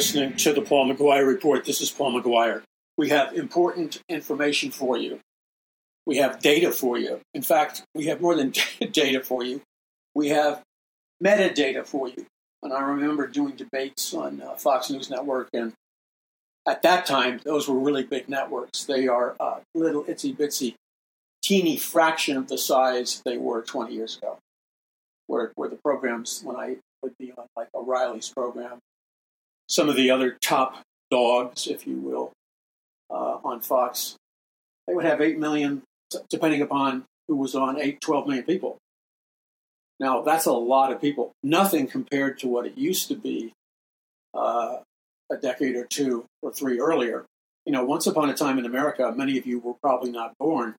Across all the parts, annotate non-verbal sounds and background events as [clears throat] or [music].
listening to the Paul McGuire Report. This is Paul McGuire. We have important information for you. We have data for you. In fact, we have more than [laughs] data for you. We have metadata for you. And I remember doing debates on uh, Fox News Network, and at that time, those were really big networks. They are uh, little itsy bitsy, teeny fraction of the size they were 20 years ago. Where, where the programs, when I would be on like O'Reilly's program, some of the other top dogs, if you will, uh, on Fox, they would have 8 million, depending upon who was on, 8, 12 million people. Now, that's a lot of people. Nothing compared to what it used to be uh, a decade or two or three earlier. You know, once upon a time in America, many of you were probably not born.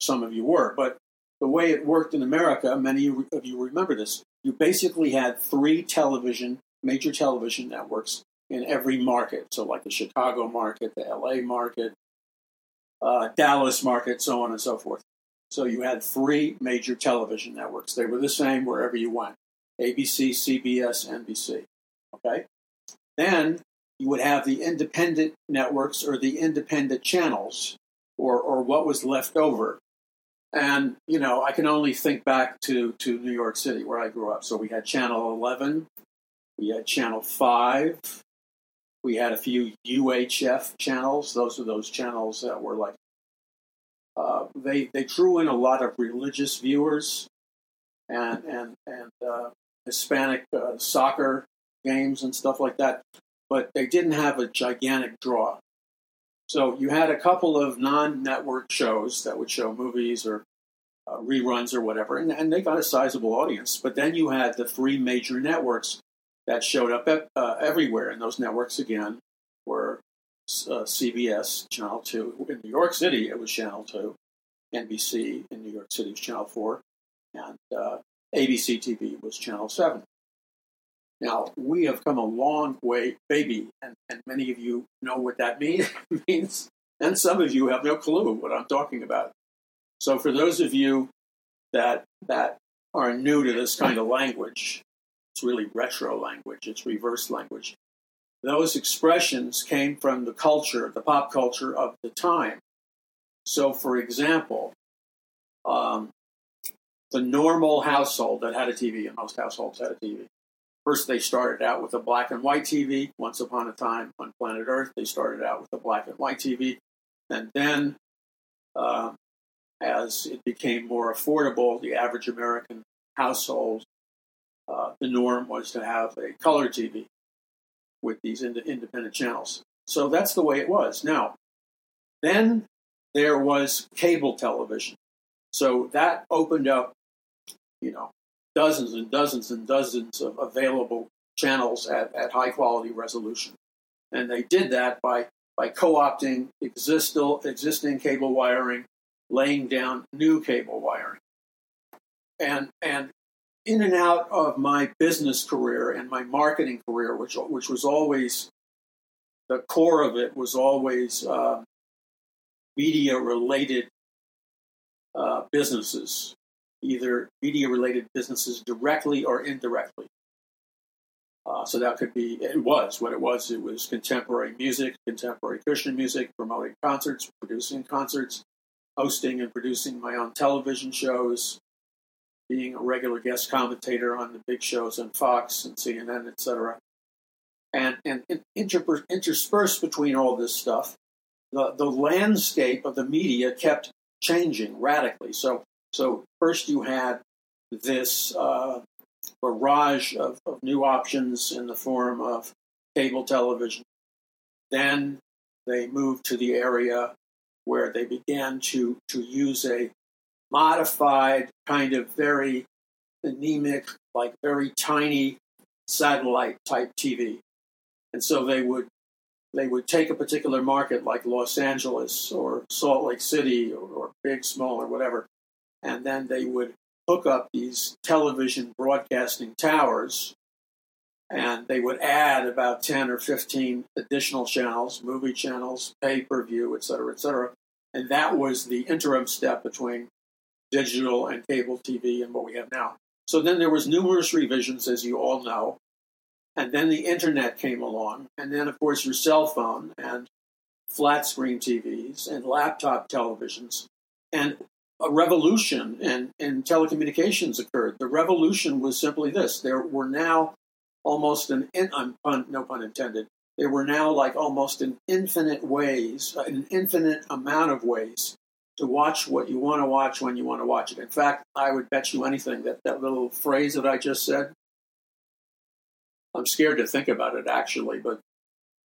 Some of you were. But the way it worked in America, many of you remember this. You basically had three television, major television networks in every market. So, like the Chicago market, the LA market, uh, Dallas market, so on and so forth. So you had three major television networks. They were the same wherever you went ABC, CBS, NBC. Okay? Then you would have the independent networks or the independent channels or, or what was left over. And, you know, I can only think back to, to New York City where I grew up. So we had Channel 11, we had Channel 5, we had a few UHF channels. Those are those channels that were like uh, they they drew in a lot of religious viewers and and and uh, Hispanic uh, soccer games and stuff like that, but they didn't have a gigantic draw. So you had a couple of non-network shows that would show movies or uh, reruns or whatever, and, and, they got a sizable audience. But then you had the three major networks that showed up at, uh, everywhere, and those networks again were uh, CBS, Channel 2. In New York City, it was Channel 2. NBC in New York City was Channel 4. And uh, ABC TV was Channel 7. Now, we have come a long way, baby, and, and many of you know what that mean, [laughs] means, and some of you have no clue what I'm talking about. So, for those of you that, that are new to this kind of language, it's really retro language, it's reverse language those expressions came from the culture, the pop culture of the time. So, for example, um, the normal household that had a TV, and most households had a TV. First, they started out with a black and white TV. Once upon a time on planet Earth, they started out with a black and white TV. And then, uh, as it became more affordable, the average American household, uh, the norm was to have a color TV with these ind- independent channels. So that's the way it was. Now, then there was cable television. So that opened up, you know, dozens and dozens and dozens of available channels at, at high quality resolution. And they did that by, by co opting existing cable wiring, laying down new cable wiring. And, and in and out of my business career and my marketing career, which which was always the core of it was always uh, media related uh, businesses, either media related businesses directly or indirectly. Uh, so that could be, it was what it was. It was contemporary music, contemporary Christian music, promoting concerts, producing concerts, hosting and producing my own television shows, being a regular guest commentator on the big shows on Fox and CNN, etc. And, and inter- interspersed between all this stuff, the, the landscape of the media kept changing radically. So, so first you had this uh, barrage of, of new options in the form of cable television. Then they moved to the area where they began to, to use a modified, kind of very anemic, like very tiny satellite type TV. And so they would they would take a particular market like Los Angeles or Salt Lake City or, or big, small, or whatever, and then they would hook up these television broadcasting towers and they would add about 10 or 15 additional channels, movie channels, pay per view, et cetera, et cetera. And that was the interim step between digital and cable TV and what we have now. So then there was numerous revisions, as you all know, And then the internet came along, and then, of course, your cell phone and flat screen TVs and laptop televisions. And a revolution in, in telecommunications occurred. The revolution was simply this there were now almost an, in, um, pun, no pun intended, there were now like almost an infinite ways, an infinite amount of ways to watch what you want to watch when you want to watch it. In fact, I would bet you anything that that little phrase that I just said, I'm scared to think about it actually, but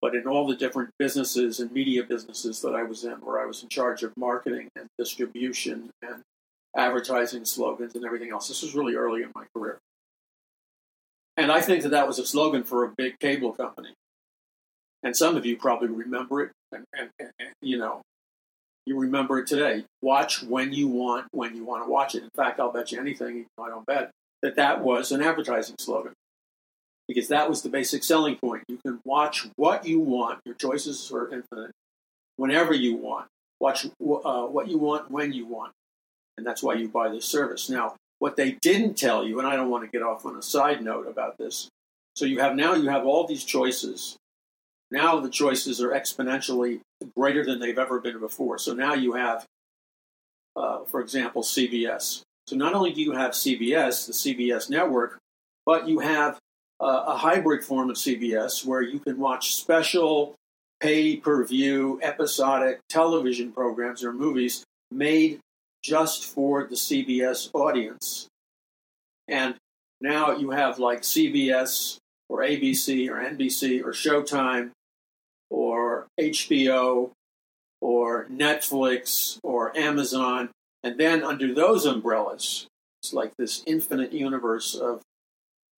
but in all the different businesses and media businesses that I was in, where I was in charge of marketing and distribution and advertising slogans and everything else, this was really early in my career. And I think that that was a slogan for a big cable company. And some of you probably remember it, and, and, and, you know, you remember it today. Watch when you want, when you want to watch it. In fact, I'll bet you anything, I don't bet, that that was an advertising slogan because that was the basic selling point. You can watch what you want. Your choices are infinite. Whenever you want, watch uh, what you want when you want, and that's why you buy this service. Now, what they didn't tell you, and I don't want to get off on a side note about this. So you have now you have all these choices. Now the choices are exponentially greater than they've ever been before. So now you have, uh, for example, CBS. So not only do you have CBS, the CBS network, but you have uh, a hybrid form of CBS where you can watch special pay per view episodic television programs or movies made just for the CBS audience. And now you have like CBS or ABC or NBC or Showtime or HBO or Netflix or Amazon. And then under those umbrellas, it's like this infinite universe of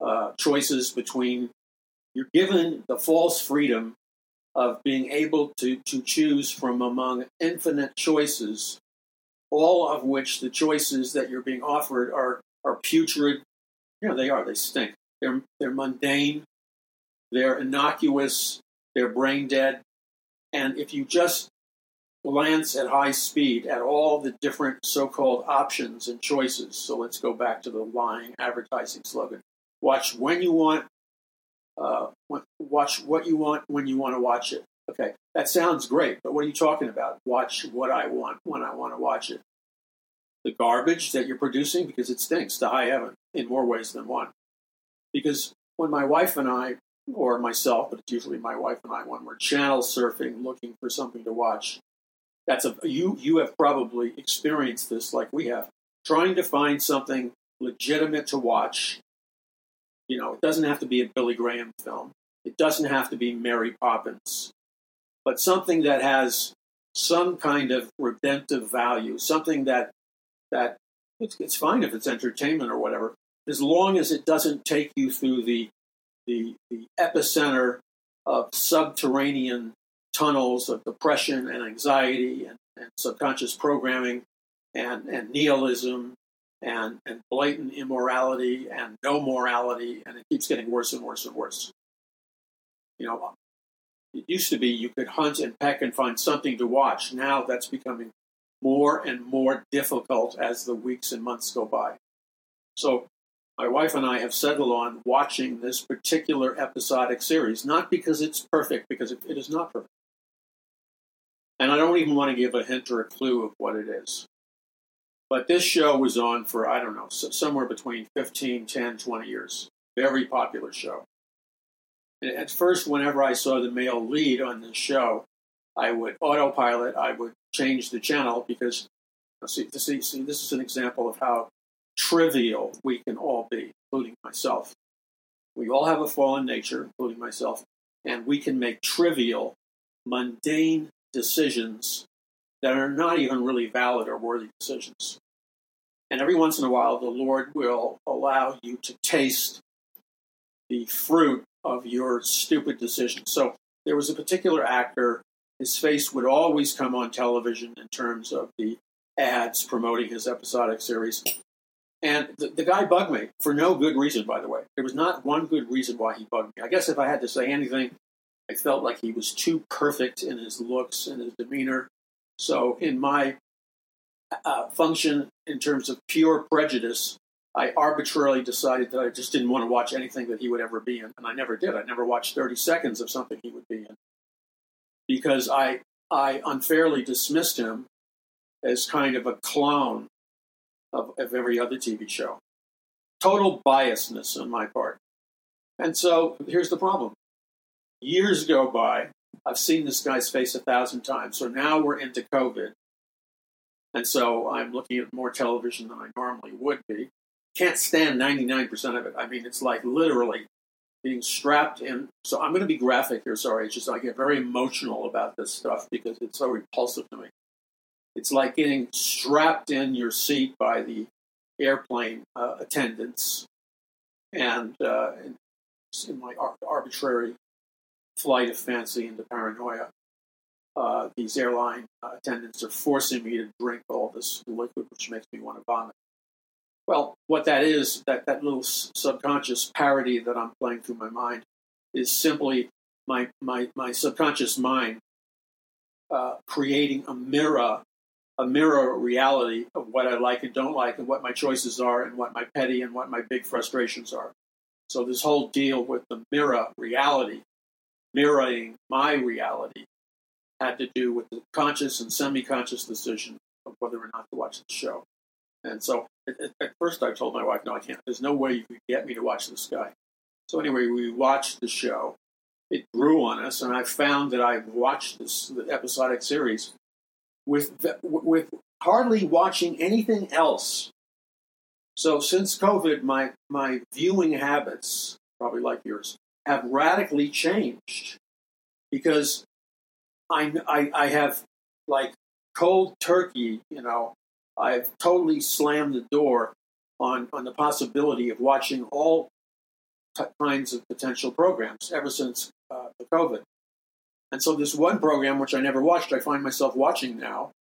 uh, choices between you're given the false freedom of being able to, to choose from among infinite choices, all of which the choices that you're being offered are, are putrid. You know, they are, they stink. They're, they're mundane, they're innocuous, they're brain dead. And if you just glance at high speed at all the different so called options and choices, so let's go back to the lying advertising slogan Watch when you want. Uh, watch what you want when you want to watch it. Okay, that sounds great, but what are you talking about? Watch what I want when I want to watch it. The garbage that you're producing because it stinks to high heaven in more ways than one. Because when my wife and I, or myself, but it's usually my wife and I, when we're channel surfing looking for something to watch, that's a you you have probably experienced this like we have, trying to find something legitimate to watch. You know, it doesn't have to be a Billy Graham film. It doesn't have to be Mary Poppins, but something that has some kind of redemptive value, something that that it's, it's fine if it's entertainment or whatever, as long as it doesn't take you through the the, the epicenter of subterranean tunnels of depression and anxiety and, and subconscious programming and, and nihilism and, and blatant immorality and no morality, and it keeps getting worse and worse and worse. You know, it used to be you could hunt and peck and find something to watch. Now that's becoming more and more difficult as the weeks and months go by. So, my wife and I have settled on watching this particular episodic series, not because it's perfect, because it, is not perfect. And I don't even want to give a hint or a clue of what it is. But this show was on for, I don't know, somewhere between 15, 10, 20 years. Very popular show. And at first, whenever I saw the male lead on this show, I would autopilot, I would change the channel because, see, see, see, this is an example of how trivial we can all be, including myself. We all have a fallen nature, including myself, and we can make trivial, mundane decisions that are not even really valid or worthy decisions. And every once in a while, the Lord will allow you to taste the fruit of your stupid decisions. So there was a particular actor, his face would always come on television in terms of the ads promoting his episodic series. And the, the guy bugged me for no good reason, by the way. There was not one good reason why he bugged me. I guess if I had to say anything, I felt like he was too perfect in his looks and his demeanor so, in my uh, function in terms of pure prejudice, I arbitrarily decided that I just didn't want to watch anything that he would ever be in, and I never did. I never watched 30 seconds of something he would be in because I I unfairly dismissed him as kind of a clone of, of every other TV show. Total biasness on my part. And so here's the problem. Years go by. I've seen this guy's face a thousand times. So now we're into COVID. And so I'm looking at more television than I normally would be. Can't stand 99% of it. I mean, it's like literally being strapped in. So I'm going to be graphic here. Sorry. It's just I get very emotional about this stuff because it's so repulsive to me. It's like getting strapped in your seat by the airplane uh, attendants and uh, in my arbitrary flight of fancy into paranoia. Uh, these airline attendants are forcing me to drink all this liquid, which makes me want to vomit. Well, what that is, that, that little subconscious parody that I'm playing through my mind, is simply my, my, my subconscious mind uh, creating a mirror, a mirror reality of what I like and don't like, and what my choices are, and what my petty and what my big frustrations are. So this whole deal with the mirror reality, mirroring my reality, had to do with the conscious and semi-conscious decision of whether or not to watch the show. And so at, first I told my wife, no, I can't. There's no way you could get me to watch this guy. So anyway, we watched the show. It grew on us, and I found that I watched this episodic series with with hardly watching anything else so since COVID, my my viewing habits, probably like yours, have radically changed because I I, I have like cold turkey, you know, I've totally slammed the door on on the possibility of watching all kinds of potential programs ever since uh, the COVID. And so this one program, which I never watched, I find myself watching now,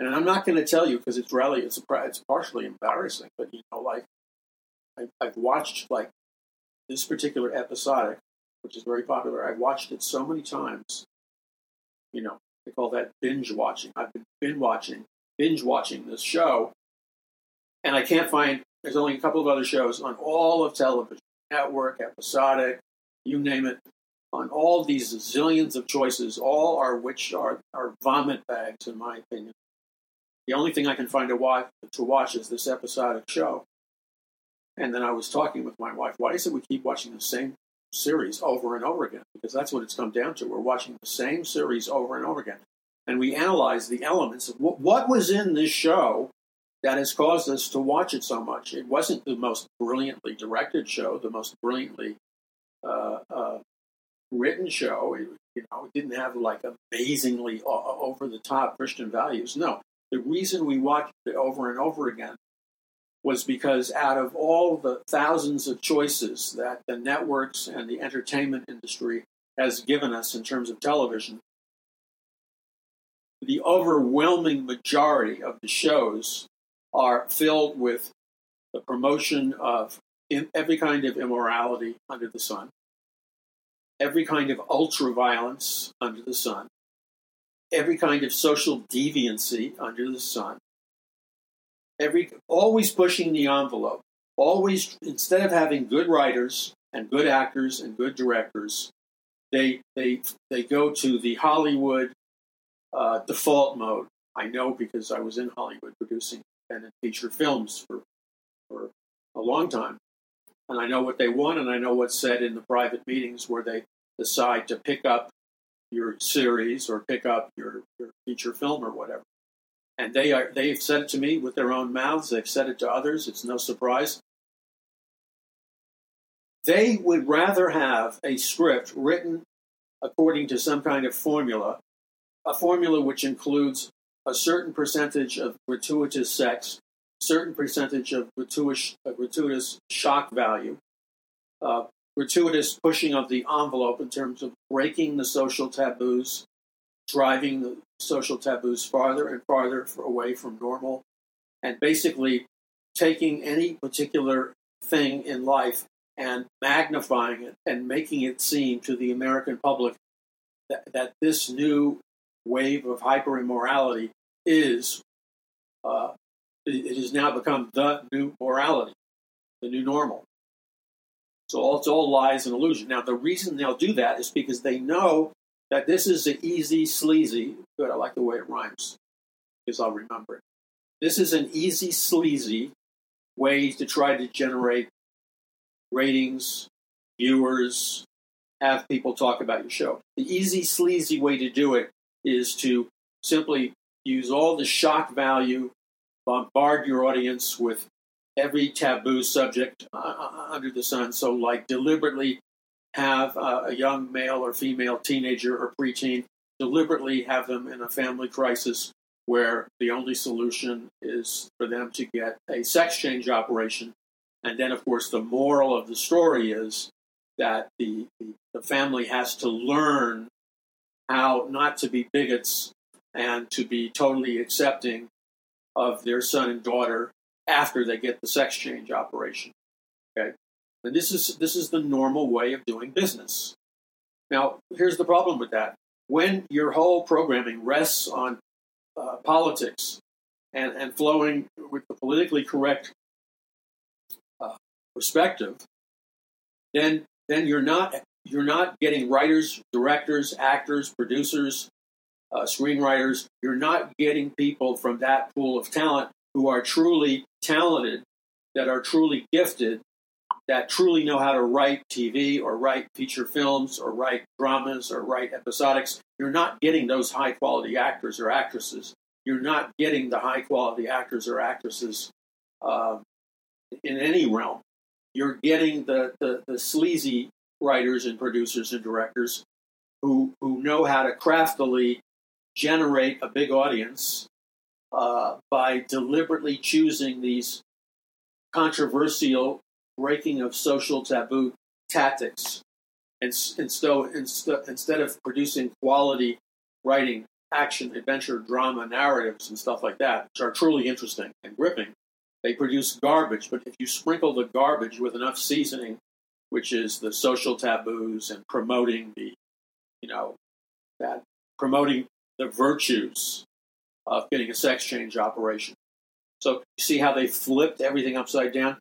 and I'm not going to tell you because it's really it's it's partially embarrassing, but you know, like I, I've watched like this particular episodic, which is very popular. I've watched it so many times. You know, they call that binge watching. I've been binge watching, binge watching this show, and I can't find. There's only a couple of other shows on all of television, network, episodic, you name it, on all these zillions of choices, all are which are, are vomit bags, in my opinion. The only thing I can find to watch, to watch is this episodic show. And then I was talking with my wife, why is it we keep watching the same series over and over again? Because that's what it's come down to. We're watching the same series over and over again. And we analyze the elements of what, what was in this show that has caused us to watch it so much. It wasn't the most brilliantly directed show, the most brilliantly uh, uh, written show. It, you know, it didn't have like amazingly uh, uh, over the top Christian values. No, the reason we watched it over and over again was because out of all the thousands of choices that the networks and the entertainment industry has given us in terms of television, the overwhelming majority of the shows are filled with the promotion of every kind of immorality under the sun, every kind of ultra violence under the sun, every kind of social deviancy under the sun. Every always pushing the envelope. Always instead of having good writers and good actors and good directors, they they they go to the Hollywood uh, default mode. I know because I was in Hollywood producing independent feature films for for a long time, and I know what they want, and I know what's said in the private meetings where they decide to pick up your series or pick up your, your feature film or whatever. And they are they've said it to me with their own mouths. They've said it to others. It's no surprise. They would rather have a script written according to some kind of formula, a formula which includes a certain percentage of gratuitous sex, certain percentage of gratuitous, uh, gratuitous shock value, uh, gratuitous pushing of the envelope in terms of breaking the social taboos, driving the social taboos farther and farther away from normal, and basically taking any particular thing in life and magnifying it and making it seem to the American public that, that this new wave of hyper immorality is uh, it has now become the new morality. the new normal. So it's all lies and illusion. Now, the reason they'll do that is because they know that this is an easy, sleazy. Good, I like the way it rhymes because I'll remember it. This is an easy, sleazy way to try to generate ratings, viewers, have people talk about your show. The easy, sleazy way to do it is to simply use all the shock value, bombard your audience with every taboo subject uh, under the sun. So, like, deliberately have uh, a young male or female teenager or preteen, deliberately have them in a family crisis where the only solution is for them to get a sex change operation. And then, of course, the moral of the story is that the, the family has to learn how not to be bigots and to be totally accepting of their son and daughter after they get the sex change operation. Okay, and this is this is the normal way of doing business. Now, here's the problem with that: when your whole programming rests on uh, politics and and flowing with the politically correct uh, perspective, then then you're not you're not getting writers, directors, actors, producers, uh, screenwriters. You're not getting people from that pool of talent who are truly talented, that are truly gifted, that truly know how to write TV or write feature films or write dramas or write episodics. You're not getting those high quality actors or actresses. You're not getting the high quality actors or actresses uh, in any realm. You're getting the, the, the sleazy writers and producers and directors who, who know how to craftily generate a big audience uh, by deliberately choosing these controversial breaking of social taboo tactics. And, and so instead, instead of producing quality writing, action, adventure, drama, narratives, and stuff like that, which are truly interesting and gripping, they produce garbage. But if you sprinkle the garbage with enough seasoning, which is the social taboos and promoting the, you know, that promoting the virtues of getting a sex change operation. So you see how they flipped everything upside down?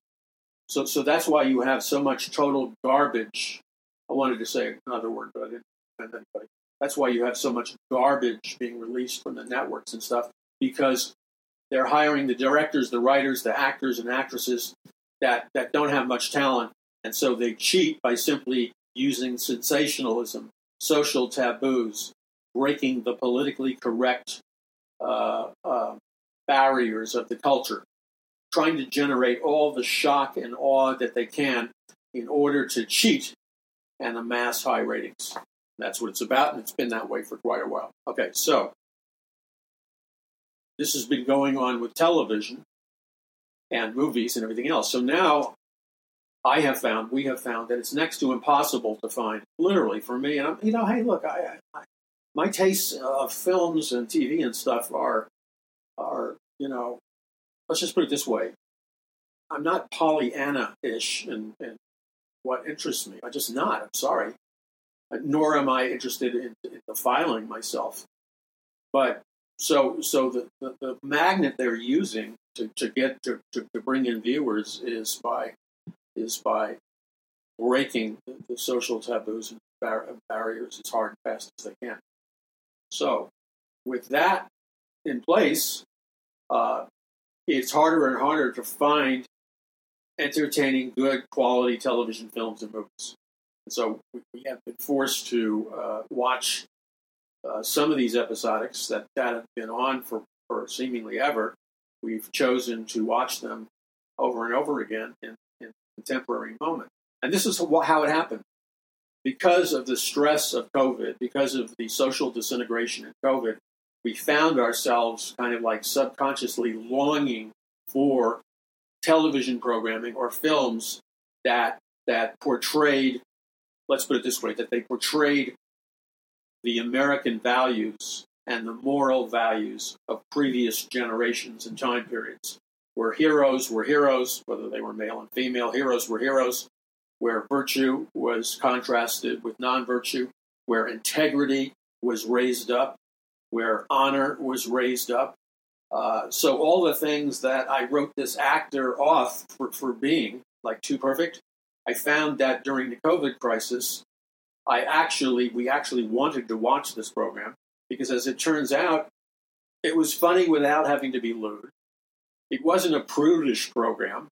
So, so that's why you have so much total garbage. I wanted to say another word, but I didn't offend anybody. That's why you have so much garbage being released from the networks and stuff because they're hiring the directors, the writers, the actors, and actresses that, that don't have much talent. And so they cheat by simply using sensationalism, social taboos, breaking the politically correct uh, uh, barriers of the culture, trying to generate all the shock and awe that they can in order to cheat and amass high ratings. That's what it's about, and it's been that way for quite a while. Okay, so this has been going on with television and movies and everything else. So now I have found, we have found that it's next to impossible to find, literally for me. And I'm, you know, hey, look, I, I my tastes of films and TV and stuff are are you know, let's just put it this way: I'm not Pollyanna-ish in, in what interests me. I'm just not. I'm sorry. Nor am I interested in, in defiling myself. But so so the, the, the, magnet they're using to, to get to, to, to bring in viewers is by is by breaking the, the social taboos and bar- barriers as hard and fast as they can. So, with that in place, uh, it's harder and harder to find entertaining, good quality television films and movies. And so we have been forced to uh, watch uh, some of these episodics that, that have been on for, for seemingly ever. We've chosen to watch them over and over again in, in contemporary moment. And this is how it happened because of the stress of COVID, because of the social disintegration in COVID, we found ourselves kind of like subconsciously longing for television programming or films that that portrayed, let's put it this way, that they portrayed the American values and the moral values of previous generations and time periods, where heroes were heroes, whether they were male and female, heroes were heroes, where virtue was contrasted with non virtue, where integrity was raised up, where honor was raised up. Uh, so, all the things that I wrote this actor off for, for being like too perfect. I found that during the COVID crisis, I actually we actually wanted to watch this program because, as it turns out, it was funny without having to be lewd. It wasn't a prudish program,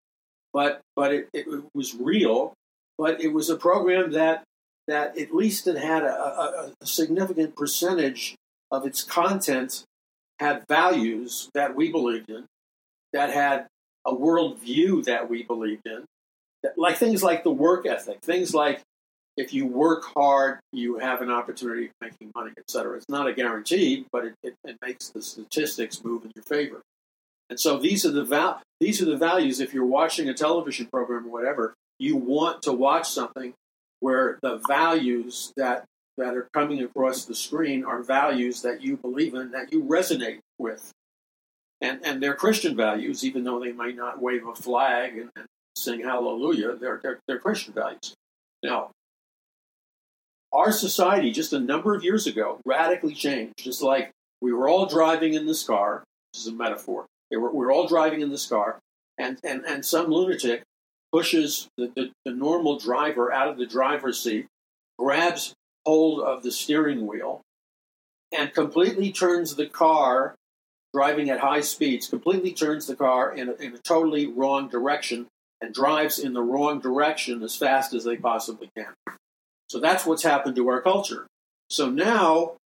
but but it, it was real. But it was a program that that at least it had a, a, a significant percentage of its content had values that we believed in, that had a worldview that we believed in, that, like things like the work ethic, things like if you work hard, you have an opportunity of making money, etc. It's not a guarantee, but it, it, it, makes the statistics move in your favor. And so these are the val- these are the values. If you're watching a television program or whatever, you want to watch something where the values that that are coming across the screen are values that you believe in, that you resonate with. And, and they're Christian values, even though they might not wave a flag and, and sing hallelujah, they're, they're, they're Christian values. Now, our society just a number of years ago radically changed. Just like we were all driving in this car, this is a metaphor. Were, we were all driving in this car, and, and, and some lunatic pushes the, the, the normal driver out of the driver's seat, grabs hold of the steering wheel, and completely turns the car, driving at high speeds, completely turns the car in a, in a totally wrong direction and drives in the wrong direction as fast as they possibly can. So that's what's happened to our culture. So now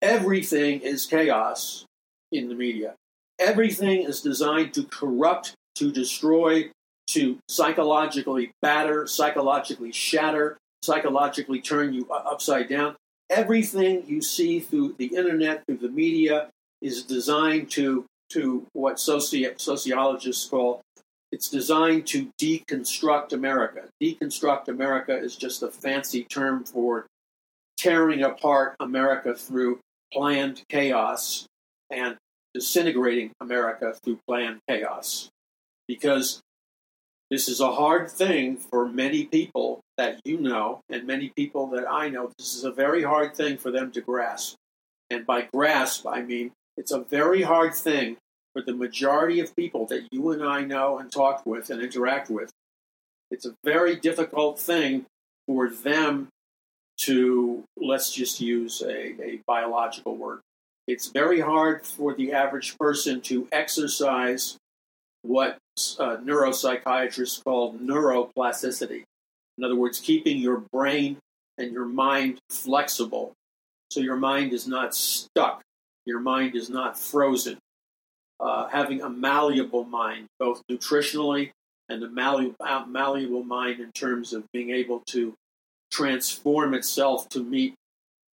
everything is chaos in the media. Everything is designed to corrupt, to destroy, to psychologically batter, psychologically shatter, psychologically turn you upside down. Everything you see through the internet, through the media, is designed to, to what soci- sociologists call it's designed to deconstruct America. Deconstruct America is just a fancy term for tearing apart America through planned chaos and disintegrating America through planned chaos. Because this is a hard thing for many people that you know and many people that I know. This is a very hard thing for them to grasp. And by grasp, I mean it's a very hard thing for the majority of people that you and I know and talk with and interact with, it's a very difficult thing for them to, let's just use a, a biological word. It's very hard for the average person to exercise what uh, neuropsychiatrists call neuroplasticity. In other words, keeping your brain and your mind flexible so your mind is not stuck, your mind is not frozen uh, having a malleable mind, both nutritionally and a malleable, malleable mind in terms of being able to transform itself to meet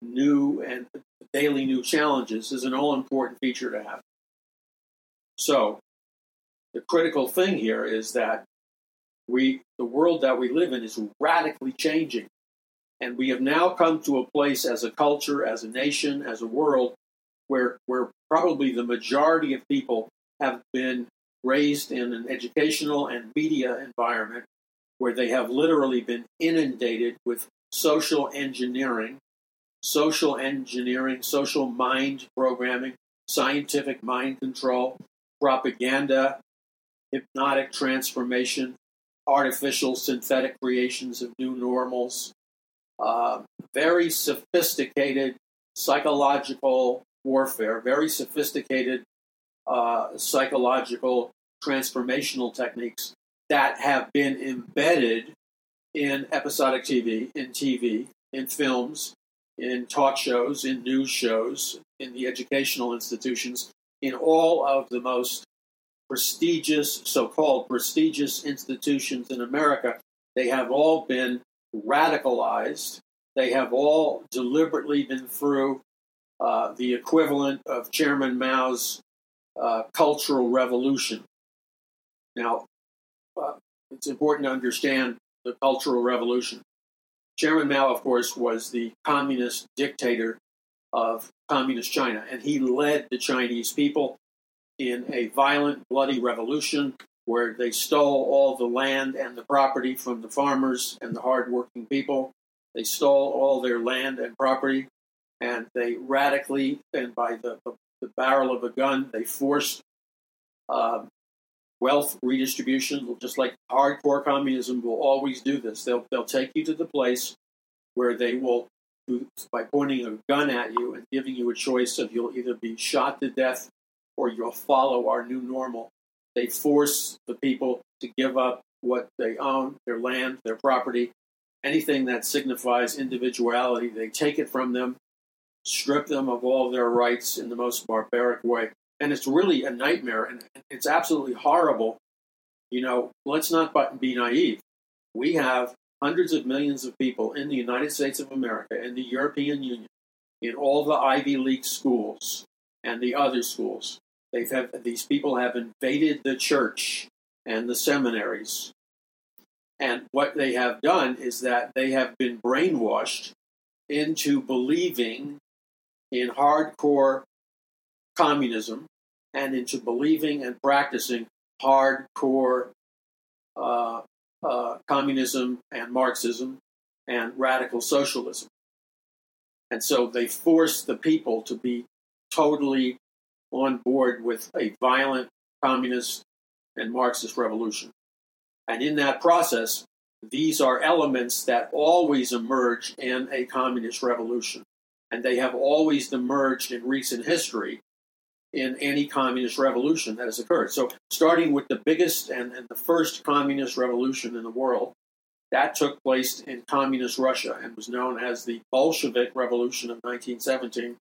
new and daily new challenges is an all important feature to have. So, the critical thing here is that we, the world that we live in is radically changing. And we have now come to a place as a culture, as a nation, as a world, where, where probably the majority of people have been raised in an educational and media environment where they have literally been inundated with social engineering, social engineering, social mind programming, scientific mind control, propaganda, hypnotic transformation, artificial synthetic creations of new normals, uh, very sophisticated psychological warfare, very sophisticated uh, psychological transformational techniques that have been embedded in episodic TV, in TV, in films, in talk shows, in news shows, in the educational institutions, in all of the most prestigious, so called prestigious institutions in America. They have all been radicalized. They have all deliberately been through uh, the equivalent of Chairman Mao's uh, cultural revolution. Now, uh, it's important to understand the Cultural Revolution. Chairman Mao, of course, was the communist dictator of communist China, and he led the Chinese people in a violent, bloody revolution where they stole all the land and the property from the farmers and the hardworking people. They stole all their land and property and they radically and by the, the, barrel of a gun they forced uh, wealth redistribution, just like hardcore communism will always do this. They'll they'll take you to the place where they will, by pointing a gun at you and giving you a choice of you'll either be shot to death or you'll follow our new normal. They force the people to give up what they own, their land, their property, anything that signifies individuality. They take it from them, strip them of all their rights in the most barbaric way. And it's really a nightmare and it's absolutely horrible. You know, let's not be naive. We have hundreds of millions of people in the United States of America in the European Union, in all the Ivy League schools and the other schools. They've have, these people have invaded the church and the seminaries. And what they have done is that they have been brainwashed into believing in hardcore communism and into believing and practicing hardcore uh, uh, communism and Marxism and radical socialism. And so they force the people to be totally on board with a violent communist and Marxist revolution. And in that process, these are elements that always emerge in a communist revolution. And they have always emerged in recent history in any communist revolution that has occurred. So, starting with the biggest and, and, the first communist revolution in the world, that took place in communist Russia and was known as the Bolshevik Revolution of 1917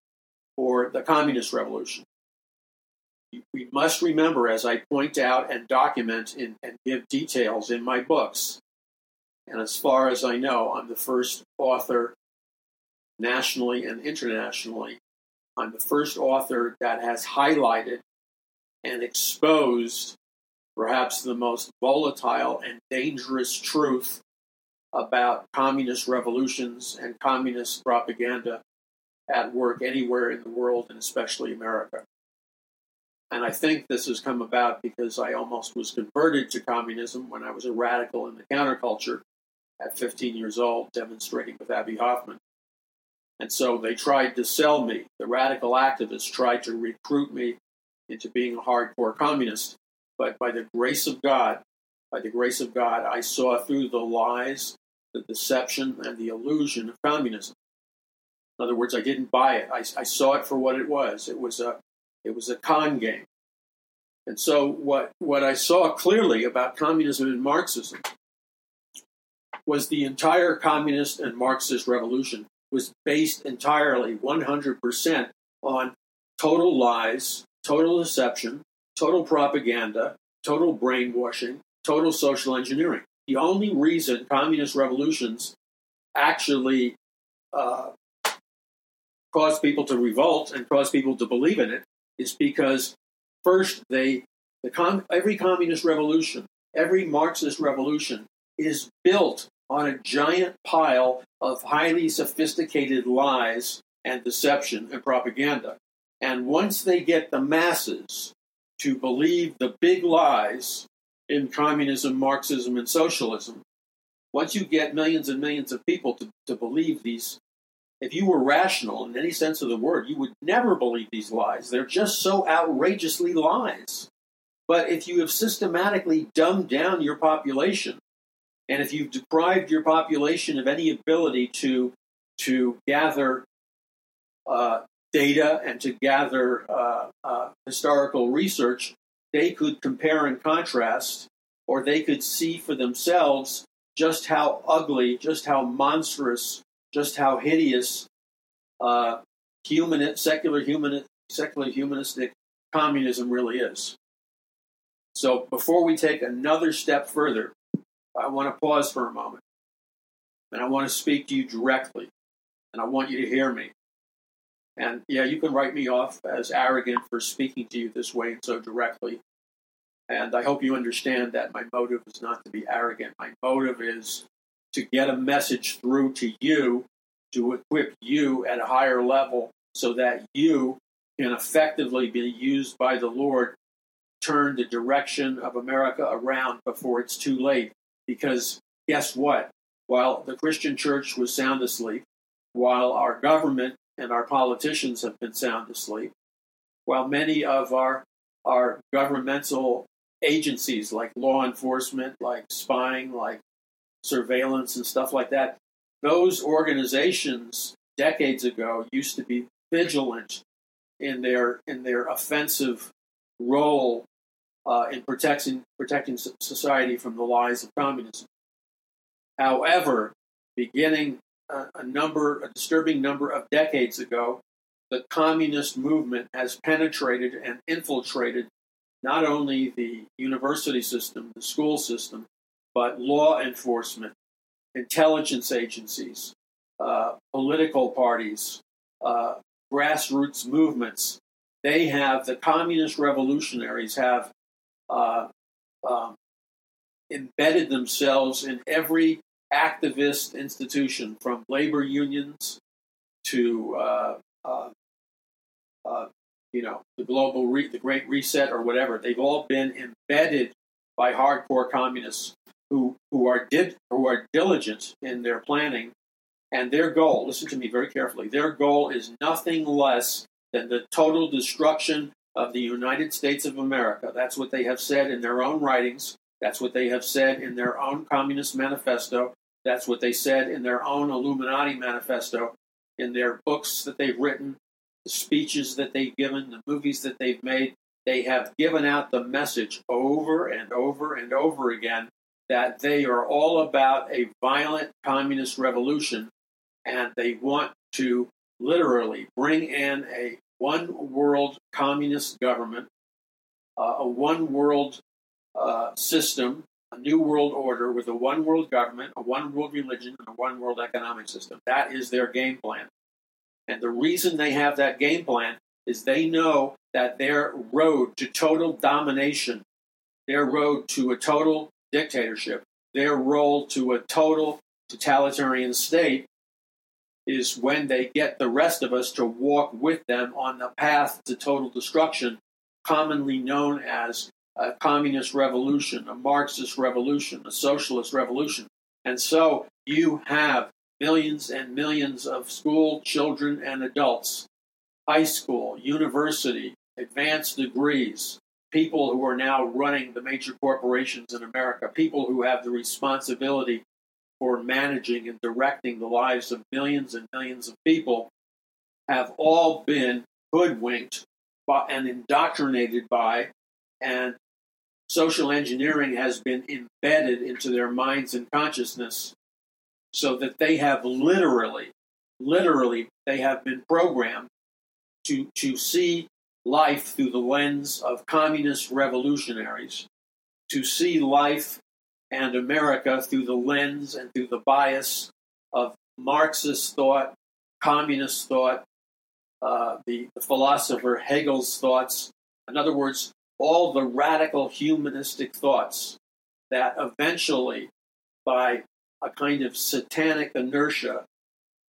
or the Communist Revolution. We must remember, as I point out and document in, and give details in my books, and as far as I know, I'm the first author nationally and internationally I'm the first author that has highlighted and exposed perhaps the most volatile and dangerous truth about communist revolutions and communist propaganda at work anywhere in the world and especially America. And I think this has come about because I almost was converted to communism when I was a radical in the counterculture at 15 years old, demonstrating with Abbie Hoffman. And so they tried to sell me. The radical activists tried to recruit me into being a hardcore communist. But by the grace of God, by the grace of God, I saw through the lies, the deception, and the illusion of communism. In other words, I didn't buy it. I, I saw it for what it was. It was a, it was a con game. And so, what, what I saw clearly about communism and Marxism was the entire communist and Marxist revolution was based entirely 100% on total lies, total deception, total propaganda, total brainwashing, total social engineering. The only reason communist revolutions actually uh, cause people to revolt and cause people to believe in it is because first they the com- every communist revolution, every Marxist revolution is built on a giant pile of highly sophisticated lies and deception and propaganda. And once they get the masses to believe the big lies in communism, Marxism, and socialism, once you get millions and millions of people to, to believe these, if you were rational in any sense of the word, you would never believe these lies. They're just so outrageously lies. But if you have systematically dumbed down your population and if you've deprived your population of any ability to to gather uh, data and to gather uh, uh, historical research, they could compare and contrast, or they could see for themselves just how ugly, just how monstrous, just how hideous uh, human, secular, human, secular humanistic communism really is. So before we take another step further, I want to pause for a moment. And I want to speak to you directly. And I want you to hear me. And yeah, you can write me off as arrogant for speaking to you this way and so directly. And I hope you understand that my motive is not to be arrogant. My motive is to get a message through to you, to equip you at a higher level so that you can effectively be used by the Lord, turn the direction of America around before it's too late. Because guess what? While the Christian church was sound asleep, while our government and our politicians have been sound asleep, while many of our, our governmental agencies like law enforcement, like spying, like surveillance and stuff like that. Those organizations decades ago used to be vigilant in their in their offensive role uh, in protecting protecting society from the lies of communism. However, beginning a, a number, a disturbing number of decades ago, the communist movement has penetrated and infiltrated not only the university system, the school system, but law enforcement, intelligence agencies, uh, political parties, uh, grassroots movements. They have, the communist revolutionaries have uh, um, embedded themselves in every activist institution, from labor unions to uh, uh, uh, you know the global re- the Great Reset or whatever. They've all been embedded by hardcore communists who who are did who are diligent in their planning and their goal. Listen to me very carefully. Their goal is nothing less than the total destruction of the United States of America. That's what they have said in their own writings. That's what they have said in their own Communist Manifesto. That's what they said in their own Illuminati Manifesto, in their books that they've written, the speeches that they've given, the movies that they've made. They have given out the message over and over and over again that they are all about a violent communist revolution and they want to literally bring in a one world communist government, uh, a one world uh, system, a new world order with a one world government, a one world religion, and a one world economic system. That is their game plan. And the reason they have that game plan is they know that their road to total domination, their road to a total dictatorship, their role to a total totalitarian state is when they get the rest of us to walk with them on the path to total destruction, commonly known as a communist revolution, a Marxist revolution, a socialist revolution. And so you have millions and millions of school children and adults, high school, university, advanced degrees, people who are now running the major corporations in America, people who have the responsibility for managing and directing the lives of millions and millions of people have all been hoodwinked by, and indoctrinated by, and social engineering has been embedded into their minds and consciousness so that they have literally, literally, they have been programmed to, to see life through the lens of communist revolutionaries, to see life and America through the lens and through the bias of Marxist thought, communist thought, uh, the, the philosopher Hegel's thoughts. In other words, all the radical humanistic thoughts that eventually, by a kind of satanic inertia,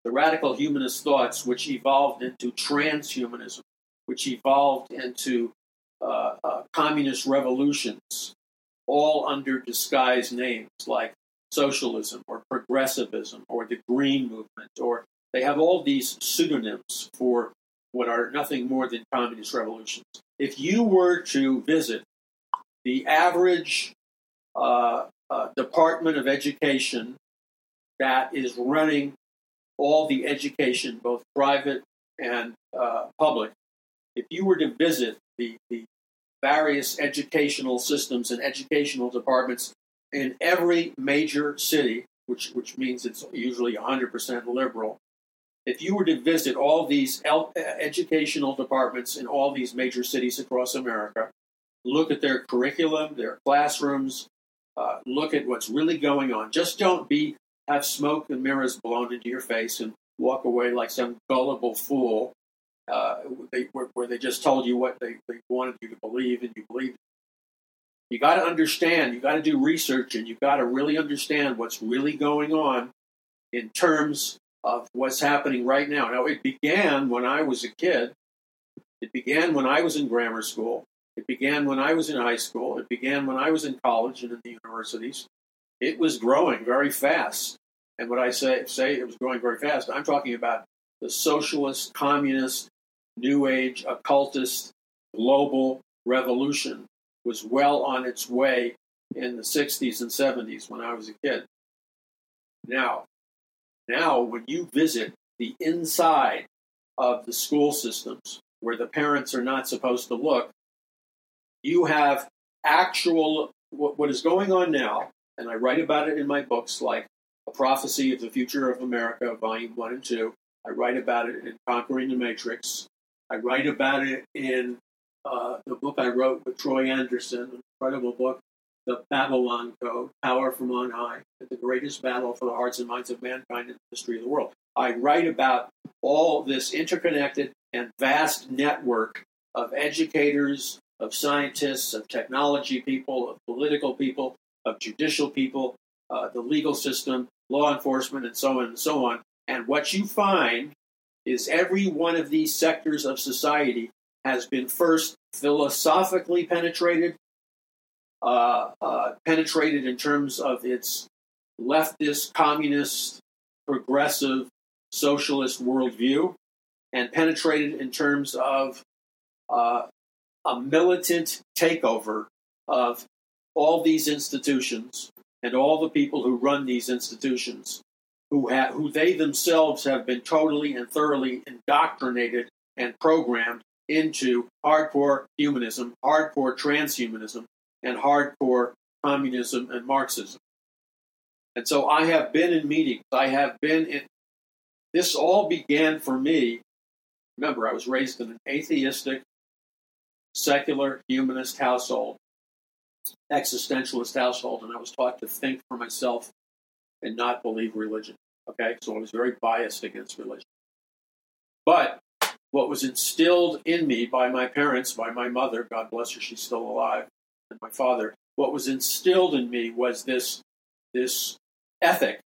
the radical humanist thoughts, which evolved into transhumanism, which evolved into uh, uh, communist revolutions, all under disguised names like socialism or progressivism or the green movement or they have all these pseudonyms for what are nothing more than communist revolutions. If you were to visit the average uh, uh, Department of Education that is running all the education, both private and uh, public, if you were to visit the, the various educational systems and educational departments in every major city, which, which means it's usually 100% liberal. If you were to visit all these educational departments in all these major cities across America, look at their curriculum, their classrooms, uh, look at what's really going on. Just don't be have smoke and mirrors blown into your face and walk away like some gullible fool uh, they, where, where, they just told you what they, they wanted you to believe and you believed. You got to understand, you got to do research, and you got to really understand what's really going on in terms of what's happening right now. Now, it began when I was a kid. It began when I was in grammar school. It began when I was in high school. It began when I was in college and in the universities. It was growing very fast. And what I say, say it was growing very fast, I'm talking about the socialist, communist, New Age, occultist, global revolution was well on its way in the 60s and 70s when I was a kid. Now, now when you visit the inside of the school systems where the parents are not supposed to look, you have actual what, what is going on now, and I write about it in my books like A Prophecy of the Future of America, Volume 1 and 2. I write about it in Conquering the Matrix. I write about it in uh, the book I wrote with Troy Anderson, an incredible book, The Babylon Code, Power from On High, the greatest battle for the hearts and minds of mankind in the history of the world. I write about all this interconnected and vast network of educators, of scientists, of technology people, of political people, of judicial people, uh, the legal system, law enforcement, and so on and so on. And what you find is every one of these sectors of society has been first philosophically penetrated, uh, uh, penetrated in terms of its leftist, communist, progressive, socialist worldview, and penetrated in terms of uh, a militant takeover of all these institutions and all the people who run these institutions, who, ha- who they themselves have been totally and thoroughly indoctrinated and programmed into hardcore humanism, hardcore transhumanism, and hardcore communism and Marxism. And so I have been in meetings. I have been in. This all began for me. Remember, I was raised in an atheistic, secular, humanist household, existentialist household, and I was taught to think for myself and not believe religion. Okay, so I was very biased against religion. But what was instilled in me by my parents, by my mother, God bless her, she's still alive, and my father, what was instilled in me was this, this ethic.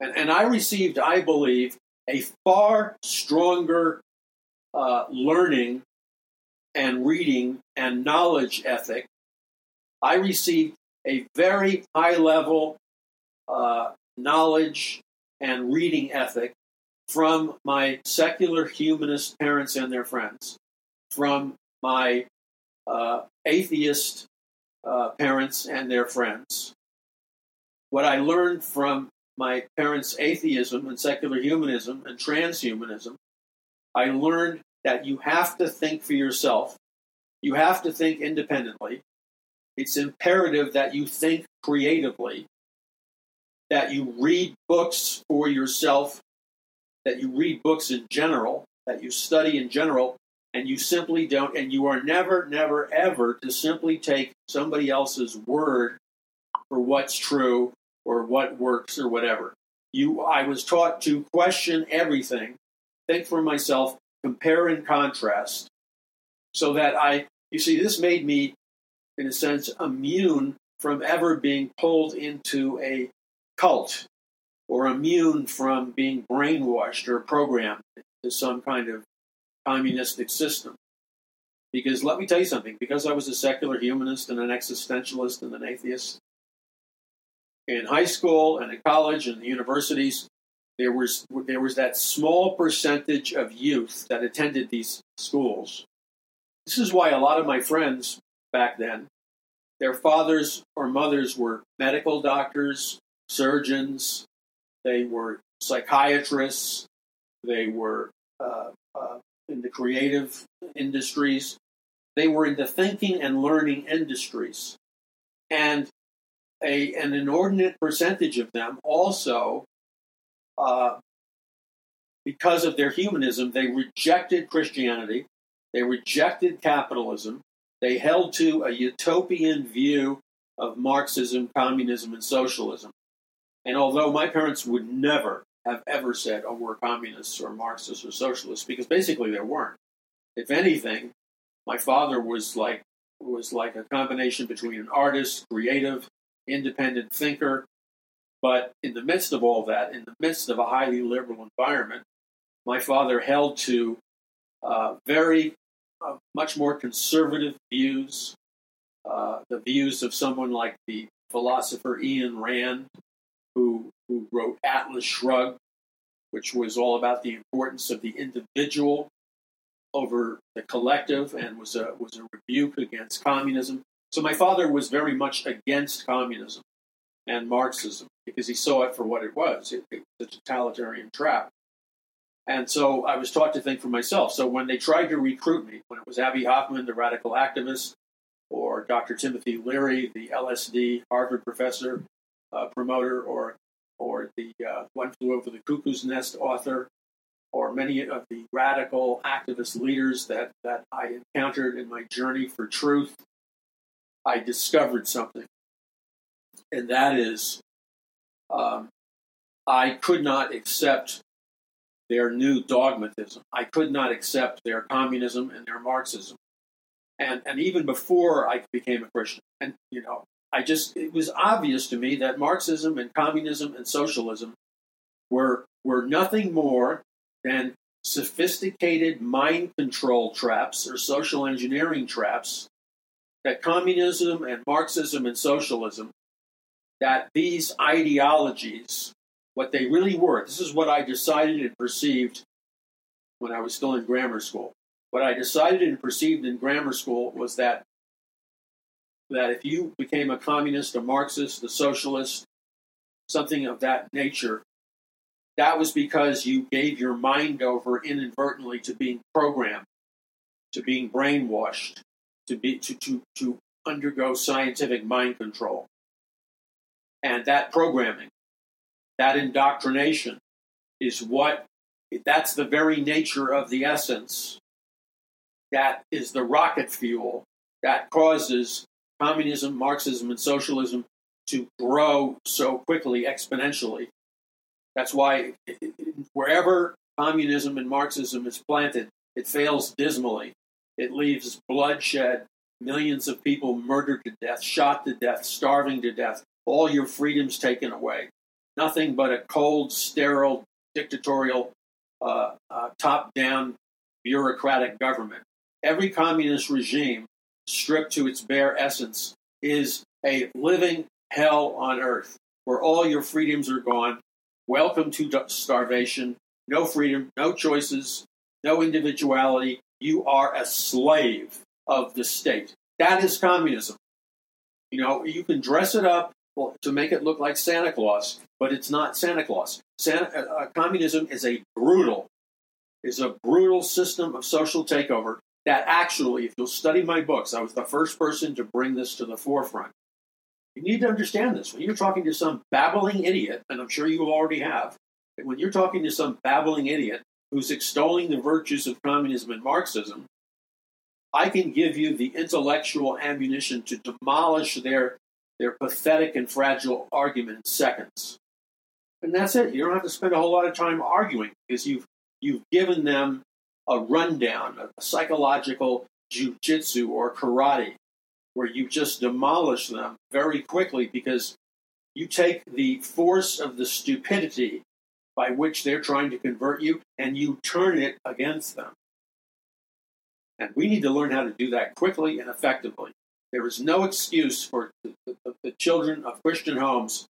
And, and I received, I believe, a far stronger uh, learning and reading and knowledge ethic. I received a very high level uh, knowledge and reading ethic from my secular humanist parents and their friends, from my uh, atheist uh, parents and their friends. What I learned from my parents' atheism and secular humanism and transhumanism, I learned that you have to think for yourself. You have to think independently. It's imperative that you think creatively, that you read books for yourself that you read books in general, that you study in general, and you simply don't, and you are never, never, ever to simply take somebody else's word for what's true or what works or whatever. You, I was taught to question everything, think for myself, compare and contrast, so that I, you see, this made me, in a sense, immune from ever being pulled into a cult or immune from being brainwashed or programmed to some kind of communistic system. Because let me tell you something, because I was a secular humanist and an existentialist and an atheist, in high school and in college and the universities, there was there was that small percentage of youth that attended these schools. This is why a lot of my friends back then, their fathers or mothers were medical doctors, surgeons, they were psychiatrists. They were uh, uh, in the creative industries. They were in the thinking and learning industries. And a, an inordinate percentage of them also, uh, because of their humanism, they rejected Christianity, they rejected capitalism, they held to a utopian view of Marxism, communism, and socialism. And although my parents would never have ever said, oh, we're communists or Marxists or socialists, because basically they weren't. If anything, my father was like was like a combination between an artist, creative, independent thinker. But in the midst of all that, in the midst of a highly liberal environment, my father held to uh, very uh, much more conservative views, uh, the views of someone like the philosopher Ayn Rand, who, who wrote Atlas Shrugged, which was all about the importance of the individual over the collective and was a was a rebuke against communism. So my father was very much against communism and Marxism because he saw it for what it was. It, it was a totalitarian trap. And so I was taught to think for myself. So when they tried to recruit me, when it was Abbie Hoffman, the radical activist, or Dr. Timothy Leary, the LSD Harvard professor, uh, promoter, or or the uh, One Flew Over the Cuckoo's Nest author, or many of the radical activist leaders that, that I encountered in my journey for truth, I discovered something. And that is, um, I could not accept their new dogmatism. I could not accept their communism and their Marxism. And, and even before I became a Christian, and you know, I just it was obvious to me that Marxism and communism and socialism were were nothing more than sophisticated mind control traps or social engineering traps that communism and Marxism and socialism, that these ideologies, what they really were, this is what I decided and perceived when I was still in grammar school. What I decided and perceived in grammar school was that that if you became a communist, a Marxist, a socialist, something of that nature, that was because you gave your mind over inadvertently to being programmed, to being brainwashed, to be to, to, to undergo scientific mind control. And that programming, that indoctrination is what that's the very nature of the essence. That is the rocket fuel that causes communism, Marxism, and socialism to grow so quickly exponentially that's why wherever communism and Marxism is planted, it fails dismally. It leaves bloodshed, millions of people murdered to death, shot to death, starving to death, all your freedoms taken away. Nothing but a cold, sterile, dictatorial, uh, uh, top down bureaucratic government. Every communist regime, stripped to its bare essence, is a living hell on earth where all your freedoms are gone Welcome to starvation. No freedom, no choices, no individuality. You are a slave of the state. That is communism. You know, you can dress it up to make it look like Santa Claus, but it's not Santa Claus. Santa, uh, uh, communism is a brutal, is a brutal system of social takeover that actually, if you'll study my books, I was the first person to bring this to the forefront. You need to understand this. When you're talking to some babbling idiot, and I'm sure you already have, when you're talking to some babbling idiot who's extolling the virtues of communism and Marxism, I can give you the intellectual ammunition to demolish their, their pathetic and fragile argument in seconds. And that's it. You don't have to spend a whole lot of time arguing because you've, you've given them a rundown, a psychological jujitsu or karate where you just demolish them very quickly because you take the force of the stupidity by which they're trying to convert you and you turn it against them. And we need to learn how to do that quickly and effectively. There is no excuse for the, the, the children of Christian homes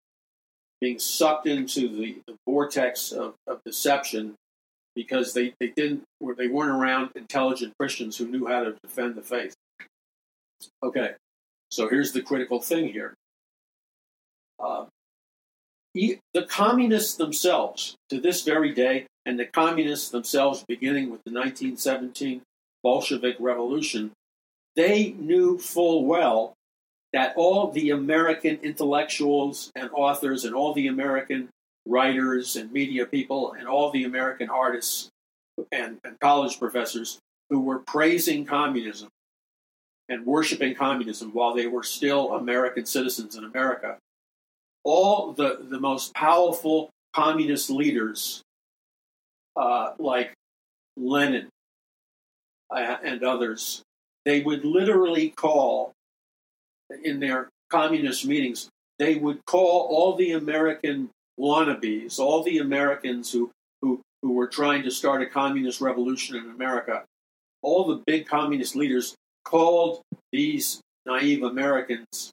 being sucked into the, the vortex of, of deception because they, they didn't they weren't around intelligent Christians who knew how to defend the faith. Okay, so here's the critical thing here. Uh, the communists themselves, to this very day, and the communists themselves, beginning with the 1917 Bolshevik Revolution, they knew full well that all the American intellectuals and authors and all the American writers and media people and all the American artists and, and college professors who were praising communism and worshiping communism while they were still American citizens in America. All the, the most powerful communist leaders, uh, like Lenin uh, and others, they would literally call in their communist meetings, they would call all the American wannabes, all the Americans who, who, who were trying to start a communist revolution in America, all the big communist leaders called these naive Americans,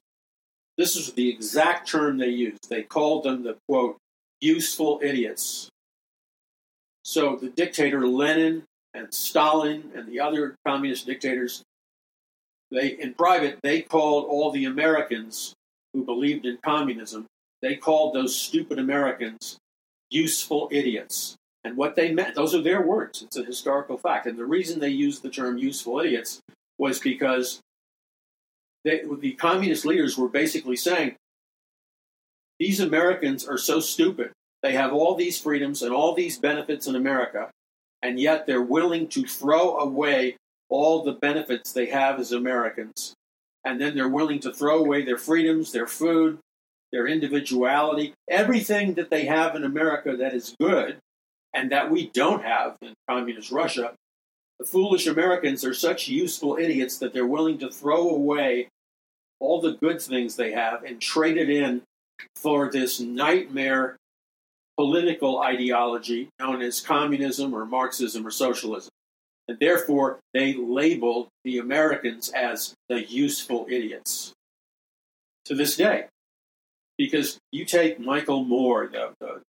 this is the exact term they used. They called them the quote, useful idiots. So the dictator Lenin and Stalin and the other communist dictators, they in private they called all the Americans who believed in communism, they called those stupid Americans useful idiots. And what they meant, those are their words. It's a historical fact. And the reason they used the term useful idiots was because they, the communist leaders were basically saying these Americans are so stupid. They have all these freedoms and all these benefits in America, and yet they're willing to throw away all the benefits they have as Americans. And then they're willing to throw away their freedoms, their food, their individuality, everything that they have in America that is good and that we don't have in communist Russia. The foolish Americans are such useful idiots that they're willing to throw away all the good things they have and trade it in for this nightmare political ideology known as communism or Marxism or socialism. And therefore, they labeled the Americans as the useful idiots to this day. Because you take Michael Moore, the, the,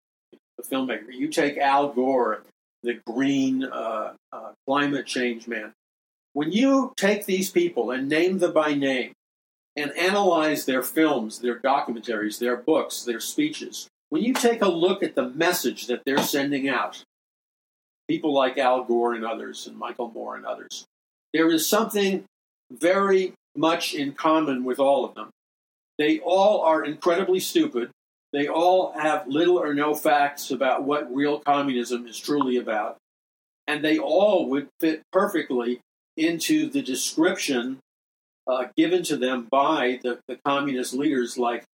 the filmmaker, you take Al Gore, the green uh, uh, climate change man. When you take these people and name them by name and analyze their films, their documentaries, their books, their speeches, when you take a look at the message that they're sending out, people like Al Gore and others, and Michael Moore and others, there is something very much in common with all of them. They all are incredibly stupid. They all have little or no facts about what real communism is truly about. And they all would fit perfectly into the description uh, given to them by the, the communist leaders like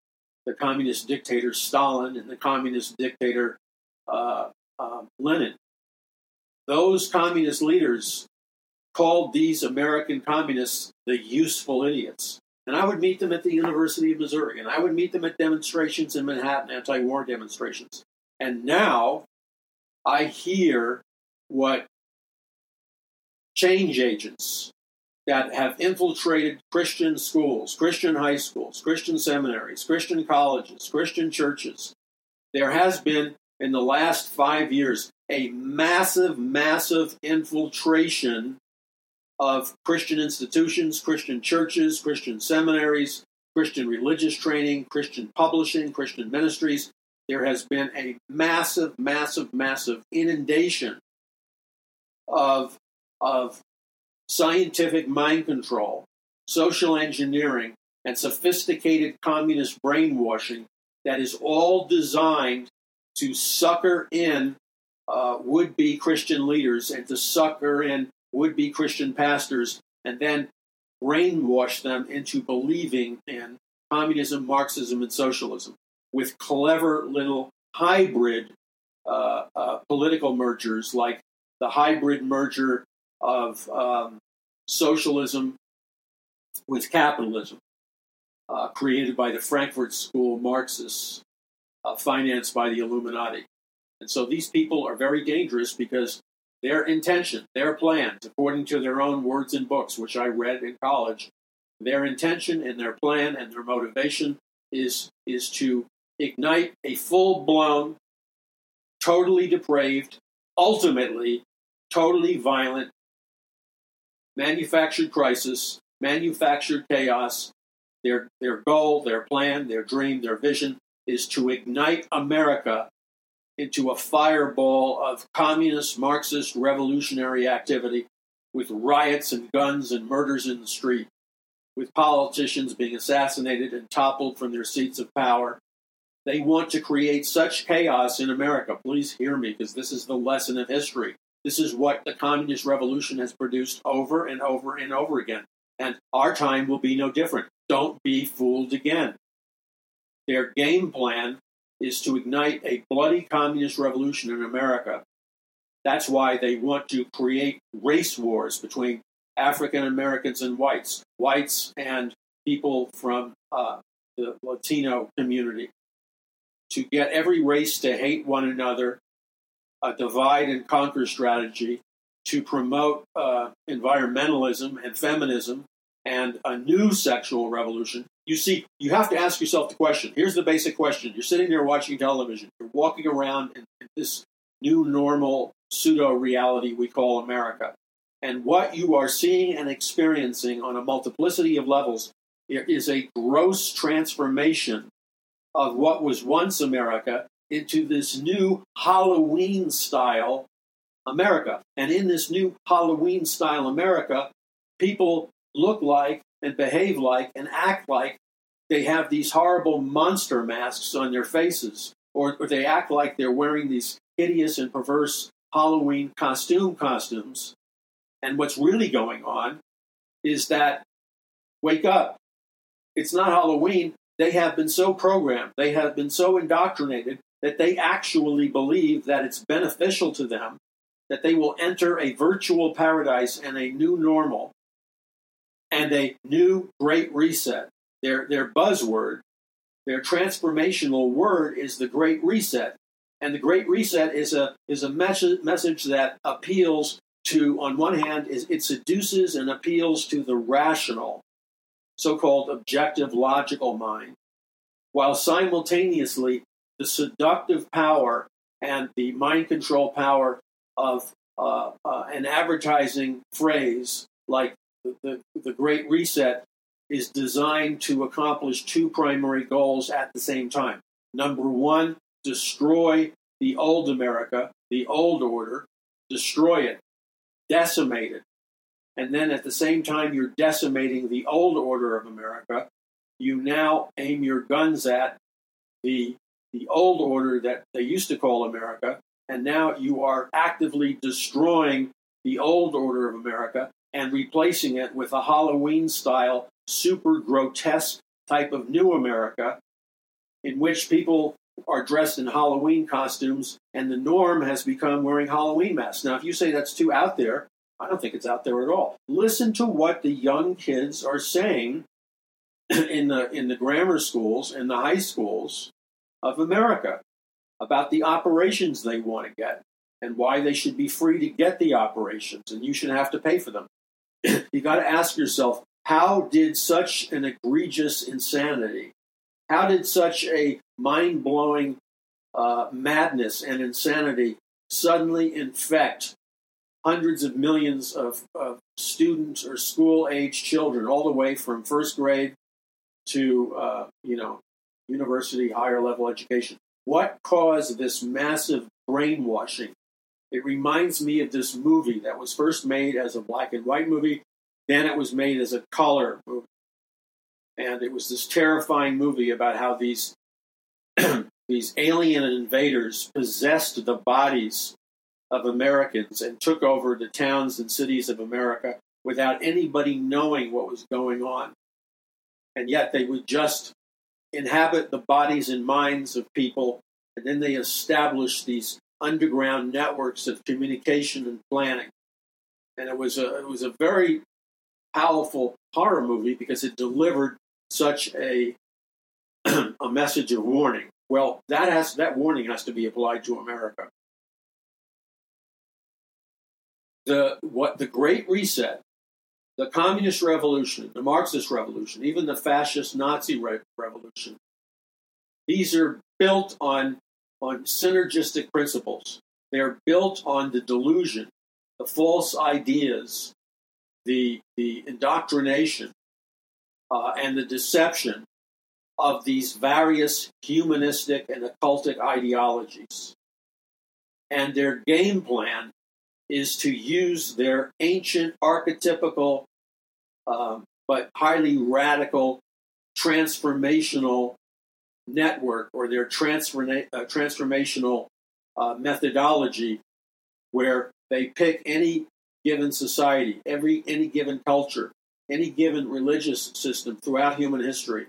the communist dictator Stalin and the communist dictator uh, uh, Lenin. Those communist leaders called these American communists the useful idiots. And I would meet them at the University of Missouri, and I would meet them at demonstrations in Manhattan, anti war demonstrations. And now I hear what change agents that have infiltrated Christian schools, Christian high schools, Christian seminaries, Christian colleges, Christian churches. There has been, in the last five years, a massive, massive infiltration of Christian institutions, Christian churches, Christian seminaries, Christian religious training, Christian publishing, Christian ministries. There has been a massive, massive, massive inundation of, of scientific mind control, social engineering, and sophisticated communist brainwashing that is all designed to sucker in uh, would be Christian leaders and to sucker in would be Christian pastors and then brainwash them into believing in communism, Marxism, and socialism with clever little hybrid uh, uh, political mergers like the hybrid merger of um, socialism with capitalism, uh, created by the Frankfurt School Marxists, uh, financed by the Illuminati. And so these people are very dangerous because their intention, their plans, according to their own words and books, which I read in college, their intention and their plan and their motivation is, is to ignite a full blown, totally depraved, ultimately totally violent manufactured crisis, manufactured chaos. Their, their goal, their plan, their dream, their vision is to ignite America into a fireball of communist, Marxist, revolutionary activity with riots and guns and murders in the street, with politicians being assassinated and toppled from their seats of power. They want to create such chaos in America. Please hear me, because this is the lesson of history. This is what the communist revolution has produced over and over and over again. And our time will be no different. Don't be fooled again. Their game plan is to ignite a bloody communist revolution in America. That's why they want to create race wars between African Americans and whites, whites and people from uh, the Latino community, to get every race to hate one another, a divide and conquer strategy to promote uh, environmentalism and feminism and a new sexual revolution you see, you have to ask yourself the question. Here's the basic question. You're sitting there watching television. You're walking around in, in this new normal pseudo reality we call America. And what you are seeing and experiencing on a multiplicity of levels is a gross transformation of what was once America into this new Halloween style America. And in this new Halloween style America, people look like and behave like and act like they have these horrible monster masks on their faces, or, or they act like they're wearing these hideous and perverse Halloween costume costumes. And what's really going on is that wake up. It's not Halloween. They have been so programmed, they have been so indoctrinated that they actually believe that it's beneficial to them, that they will enter a virtual paradise and a new normal and a new great reset. Their, their buzzword, their transformational word is the great reset. And the great reset is a, is a message, message that appeals to, on one hand, is it seduces and appeals to the rational, so-called objective logical mind, while simultaneously the seductive power and the mind control power of uh, uh, an advertising phrase like the, the, Great Reset is designed to accomplish two primary goals at the same time. Number one, destroy the old America, the old order, destroy it, decimate it. And then at the same time you're decimating the old order of America, you now aim your guns at the, the old order that they used to call America, and now you are actively destroying the old order of America and replacing it with a Halloween style, super grotesque type of new America in which people are dressed in Halloween costumes and the norm has become wearing Halloween masks. Now, if you say that's too out there, I don't think it's out there at all. Listen to what the young kids are saying [clears throat] in the in the grammar schools and the high schools of America about the operations they want to get and why they should be free to get the operations and you should have to pay for them. [clears throat] you got to ask yourself, how did such an egregious insanity, how did such a mind blowing uh, madness and insanity suddenly infect hundreds of millions of, of students or school age children, all the way from first grade to uh, you know university, higher level education. What caused this massive brainwashing? It reminds me of this movie that was first made as a black and white movie, then it was made as a color movie. And it was this terrifying movie about how these [clears throat] these alien invaders possessed the bodies of Americans and took over the towns and cities of America without anybody knowing what was going on. And yet they would just inhabit the bodies and minds of people, and then they established these underground networks of communication and planning. And it was a it was a very powerful horror movie because it delivered such a [clears throat] a message of warning. Well, that has that warning has to be applied to America. The what the Great Reset, the Communist Revolution, the Marxist Revolution, even the Fascist Nazi re- Revolution. These are built on on synergistic principles. They're built on the delusion, the false ideas, the the indoctrination, uh, and the deception of these various humanistic and occultic ideologies. And their game plan is to use their ancient archetypical um, but highly radical transformational network or their transforma- uh, transformational uh, methodology where they pick any given society, every any given culture, any given religious system throughout human history.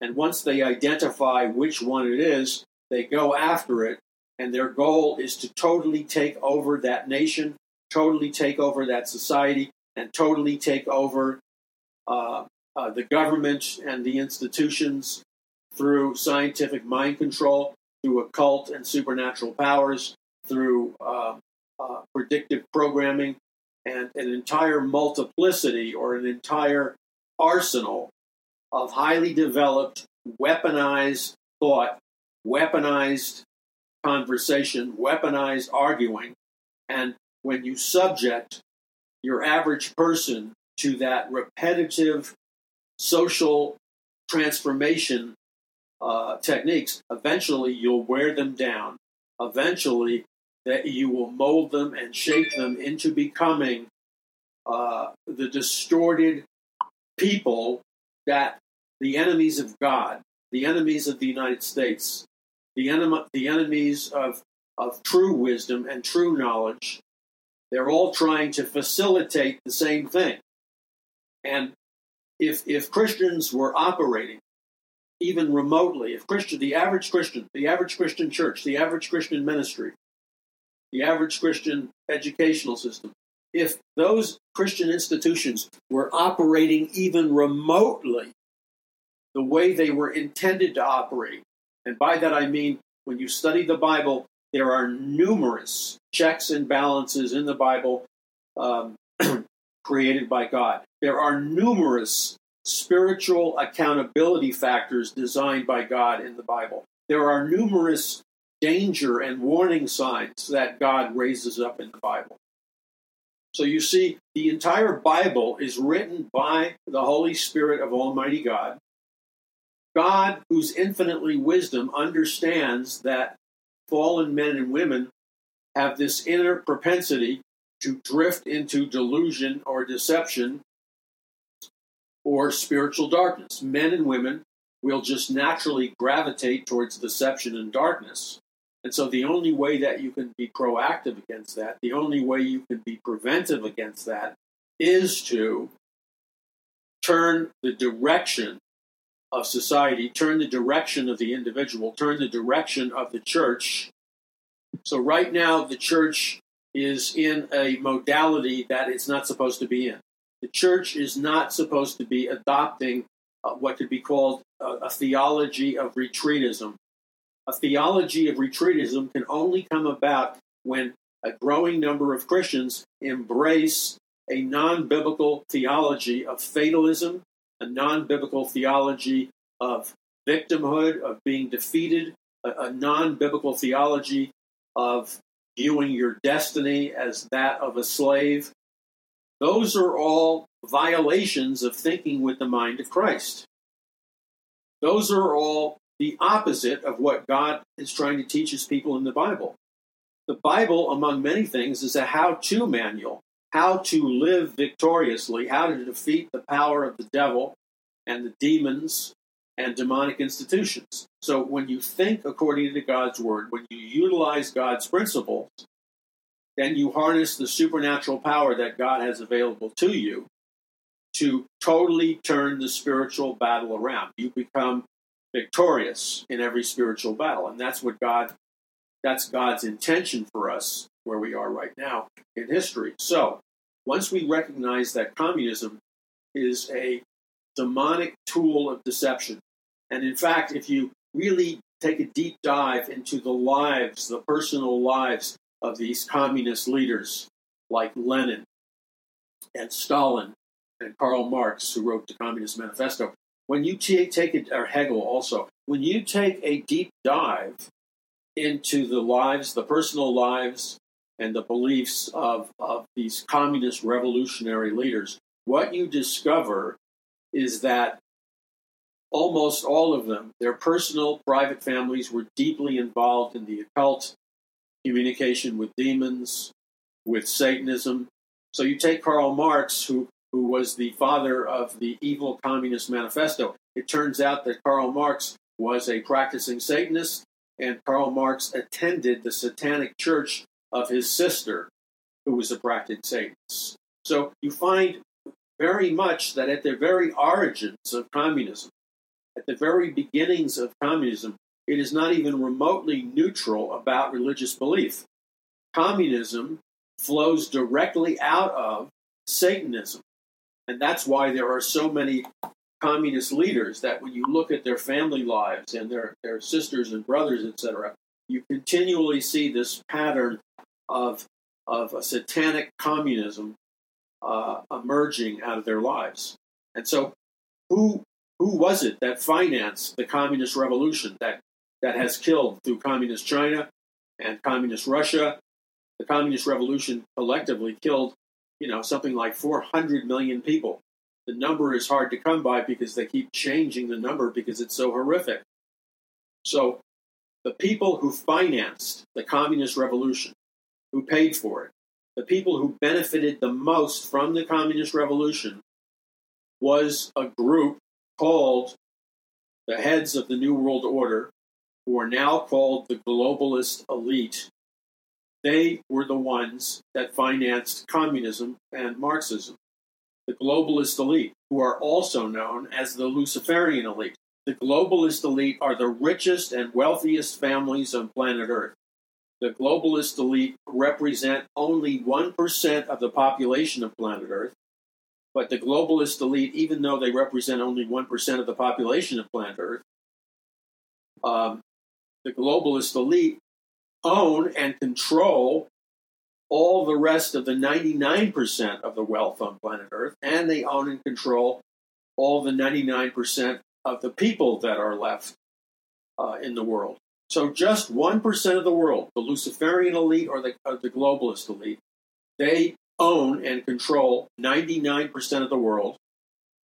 And once they identify which one it is, they go after it and their goal is to totally take over that nation, totally take over that society, and totally take over uh, uh, the government and the institutions through scientific mind control, through occult and supernatural powers, through uh, uh predictive programming, and an entire multiplicity or an entire arsenal of highly developed, weaponized thought, weaponized conversation, weaponized arguing. And when you subject your average person to that repetitive social transformation uh, techniques, eventually you'll wear them down. Eventually, that you will mold them and shape them into becoming uh, the distorted people that the enemies of God, the enemies of the United States, the, enem- the enemies of, of true wisdom and true knowledge, they're all trying to facilitate the same thing. And if, if Christians were operating even remotely, if Christian, the average Christian, the average Christian church, the average Christian ministry, the average Christian educational system, if those Christian institutions were operating even remotely the way they were intended to operate, and by that I mean when you study the Bible, there are numerous checks and balances in the Bible um, [clears throat] created by God. There are numerous spiritual accountability factors designed by God in the Bible. There are numerous danger and warning signs that God raises up in the Bible. So you see, the entire Bible is written by the Holy Spirit of Almighty God. God, whose infinitely wisdom understands that fallen men and women have this inner propensity to drift into delusion or deception or spiritual darkness. Men and women will just naturally gravitate towards deception and darkness. And so the only way that you can be proactive against that, the only way you can be preventive against that, is to turn the direction of society, turn the direction of the individual, turn the direction of the church. So right now, the church is in a modality that it's not supposed to be in. The church is not supposed to be adopting uh, what could be called a, a theology of retreatism, a theology of retreatism can only come about when a growing number of Christians embrace a non biblical theology of fatalism, a non biblical theology of victimhood, of being defeated, a, a non biblical theology of viewing your destiny as that of a slave. Those are all violations of thinking with the mind of Christ. Those are all the opposite of what God is trying to teach his people in the Bible. The Bible, among many things, is a how to manual, how to live victoriously, how to defeat the power of the devil and the demons and demonic institutions. So when you think according to God's word, when you utilize God's principles, then you harness the supernatural power that God has available to you to totally turn the spiritual battle around. You become victorious in every spiritual battle. And that's what God that's God's intention for us where we are right now in history. So, once we recognize that communism is a demonic tool of deception, and in fact, if you really take a deep dive into the lives, the personal lives of these communist leaders like Lenin and Stalin and Karl Marx, who wrote the Communist Manifesto, when you take it, or Hegel also, when you take a deep dive into the lives, the personal lives, and the beliefs of, of these communist revolutionary leaders, what you discover is that almost all of them, their personal, private families, were deeply involved in the occult, communication with demons, with Satanism. So you take Karl Marx, who who was the father of the Evil Communist Manifesto. It turns out that Karl Marx was a practicing Satanist, and Karl Marx attended the satanic church of his sister, who was a practicing Satanist. So you find very much that at the very origins of communism, at the very beginnings of communism, it is not even remotely neutral about religious belief. Communism flows directly out of Satanism. And that's why there are so many communist leaders that when you look at their family lives and their, their sisters and brothers, etc., you continually see this pattern of, of a satanic communism uh, emerging out of their lives. And so, who, who was it that financed the communist revolution that, that has killed through communist China and communist Russia the communist revolution collectively killed, you know, something like 400 million people. The number is hard to come by because they keep changing the number because it's so horrific. So, the people who financed the communist revolution, who paid for it, the people who benefited the most from the communist revolution was a group called the heads of the New World Order, who are now called the globalist elite. They were the ones that financed communism and Marxism. The globalist elite, who are also known as the Luciferian elite. The globalist elite are the richest and wealthiest families on planet Earth. The globalist elite represent only 1% of the population of planet Earth, but the globalist elite, even though they represent only 1% of the population of planet Earth, um, the globalist elite own and control all the rest of the 99% of the wealth on planet Earth, and they own and control all the 99% of the people that are left uh, in the world. So just 1% of the world, the Luciferian elite or the, uh, the globalist elite, they own and control 99% of the world,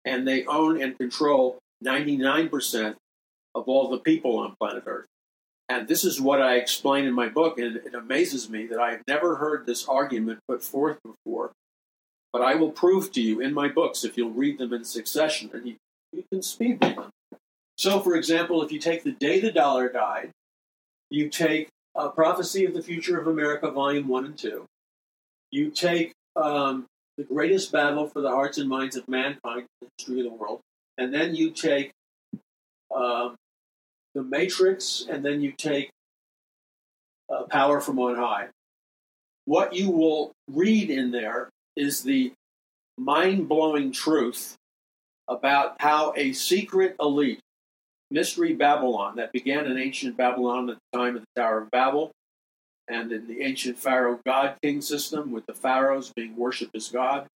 and they own and control 99% of all the people on planet Earth. And this is what I explain in my book, and it amazes me that I have never heard this argument put forth before. But I will prove to you in my books if you'll read them in succession, and you, you can speed read them. So, for example, if you take The Day the Dollar Died, you take a Prophecy of the Future of America, Volume 1 and 2, you take um, the greatest battle for the hearts and minds of mankind in the history of the world. And then you take um, the Matrix, and then you take uh, Power from on high. What you will read in there is the mind blowing truth about how a secret elite, Mystery Babylon, that began in ancient Babylon at the time of the Tower of Babel, and in the ancient Pharaoh God King system, with the pharaohs being worshipped as gods.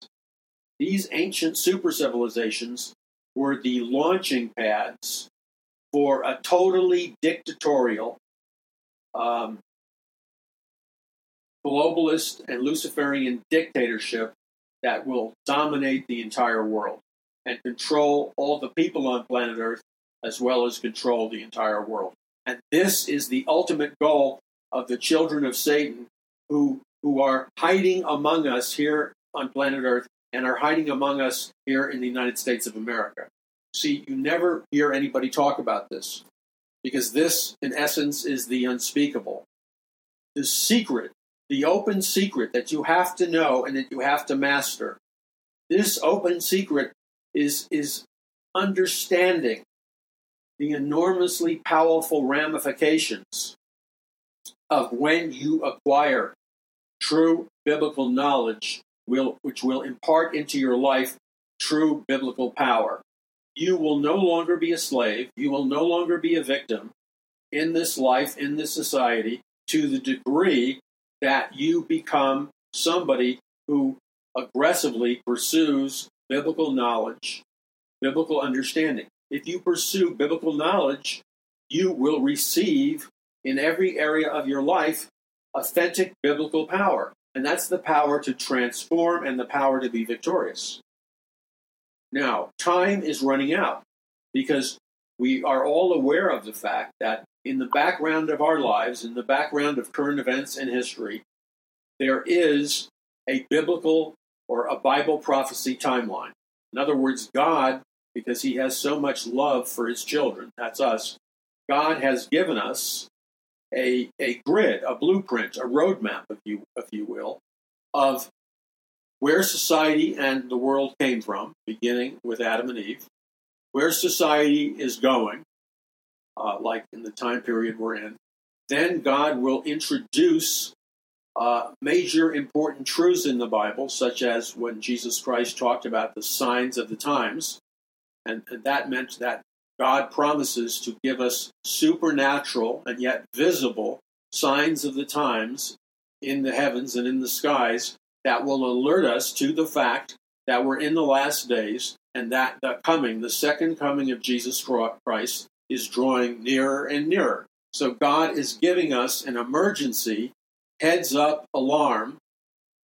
These ancient super civilizations were the launching pads for a totally dictatorial, um, globalist, and Luciferian dictatorship that will dominate the entire world and control all the people on planet Earth as well as control the entire world. And this is the ultimate goal of the children of Satan who, who are hiding among us here on planet Earth and are hiding among us here in the United States of America. See, you never hear anybody talk about this because this, in essence, is the unspeakable. The secret, the open secret that you have to know and that you have to master. This open secret is, is understanding the enormously powerful ramifications of when you acquire true biblical knowledge, will, which will impart into your life true biblical power. You will no longer be a slave. You will no longer be a victim in this life, in this society, to the degree that you become somebody who aggressively pursues biblical knowledge, biblical understanding. If you pursue biblical knowledge, you will receive in every area of your life authentic biblical power. And that's the power to transform and the power to be victorious. Now, time is running out because we are all aware of the fact that in the background of our lives, in the background of current events and history, there is a biblical or a Bible prophecy timeline. In other words, God, because He has so much love for His children, that's us, God has given us a, a grid, a blueprint, a roadmap, if you, if you will, of where society and the world came from, beginning with Adam and Eve, where society is going, uh, like in the time period we're in. Then God will introduce uh, major important truths in the Bible, such as when Jesus Christ talked about the signs of the times. And, and that meant that God promises to give us supernatural and yet visible signs of the times in the heavens and in the skies that will alert us to the fact that we're in the last days and that the coming, the second coming of Jesus Christ, is drawing nearer and nearer. So God is giving us an emergency heads up alarm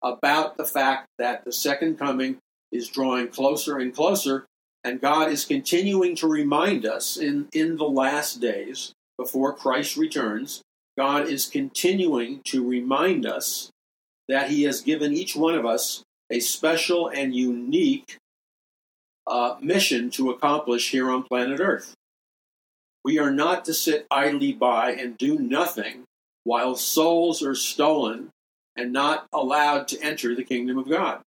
about the fact that the second coming is drawing closer and closer, and God is continuing to remind us in, in the last days before Christ returns. God is continuing to remind us that He has given each one of us a special and unique uh, mission to accomplish here on planet Earth. We are not to sit idly by and do nothing while souls are stolen and not allowed to enter the kingdom of God.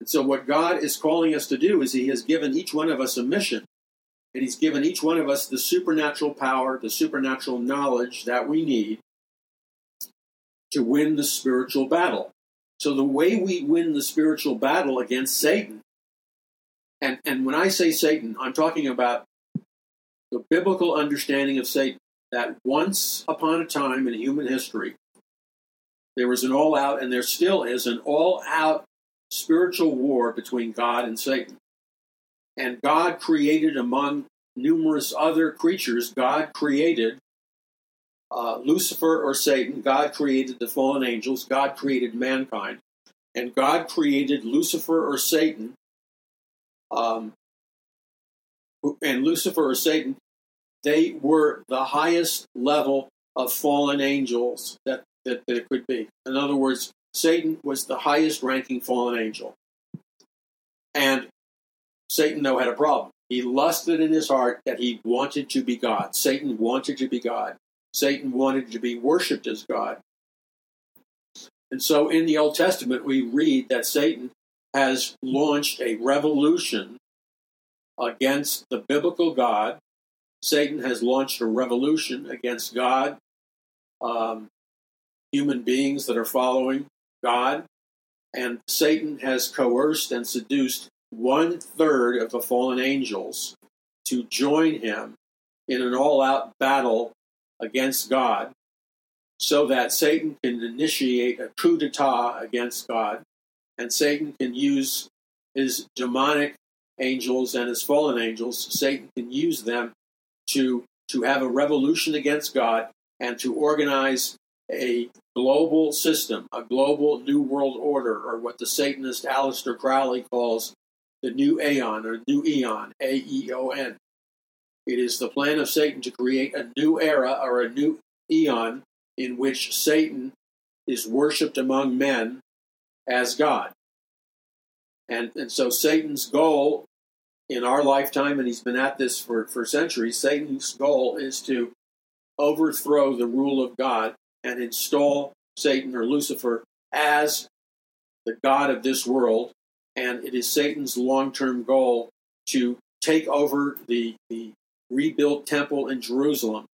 And so, what God is calling us to do is He has given each one of us a mission, and He's given each one of us the supernatural power, the supernatural knowledge that we need to win the spiritual battle. So, the way we win the spiritual battle against Satan, and, and when I say Satan, I'm talking about the biblical understanding of Satan that once upon a time in human history, there was an all out, and there still is an all out spiritual war between God and Satan. And God created among numerous other creatures, God created uh, Lucifer or Satan, God created the fallen angels, God created mankind, and God created Lucifer or Satan. Um, and Lucifer or Satan, they were the highest level of fallen angels that, that there could be. In other words, Satan was the highest ranking fallen angel. And Satan, though, had a problem. He lusted in his heart that he wanted to be God. Satan wanted to be God. Satan wanted to be worshiped as God. And so in the Old Testament, we read that Satan has launched a revolution against the biblical God. Satan has launched a revolution against God, um, human beings that are following God, and Satan has coerced and seduced one third of the fallen angels to join him in an all out battle against God so that Satan can initiate a coup d'etat against God and Satan can use his demonic angels and his fallen angels, Satan can use them to, to have a revolution against God and to organize a global system, a global new world order, or what the Satanist Aleister Crowley calls the new aeon or new eon, A E O N. It is the plan of Satan to create a new era or a new eon in which Satan is worshipped among men as God. And, and so Satan's goal in our lifetime, and he's been at this for, for centuries, Satan's goal is to overthrow the rule of God and install Satan or Lucifer as the God of this world. And it is Satan's long term goal to take over the, the rebuilt temple in Jerusalem,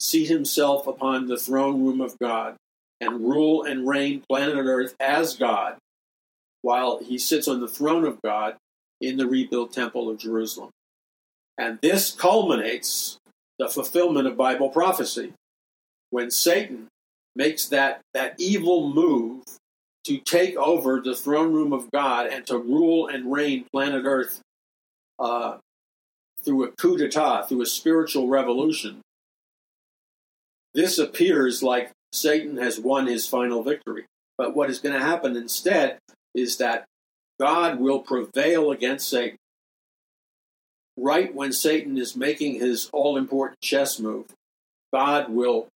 seat himself upon the throne room of God, and rule and reign planet Earth as God, while he sits on the throne of God in the rebuilt temple of Jerusalem. And this culminates the fulfillment of Bible prophecy when Satan makes that, that evil move to take over the throne room of God and to rule and reign planet Earth uh, through a coup d'etat, through a spiritual revolution. This appears like Satan has won his final victory. But what is going to happen instead is that God will prevail against Satan. Right when Satan is making his all important chess move, God will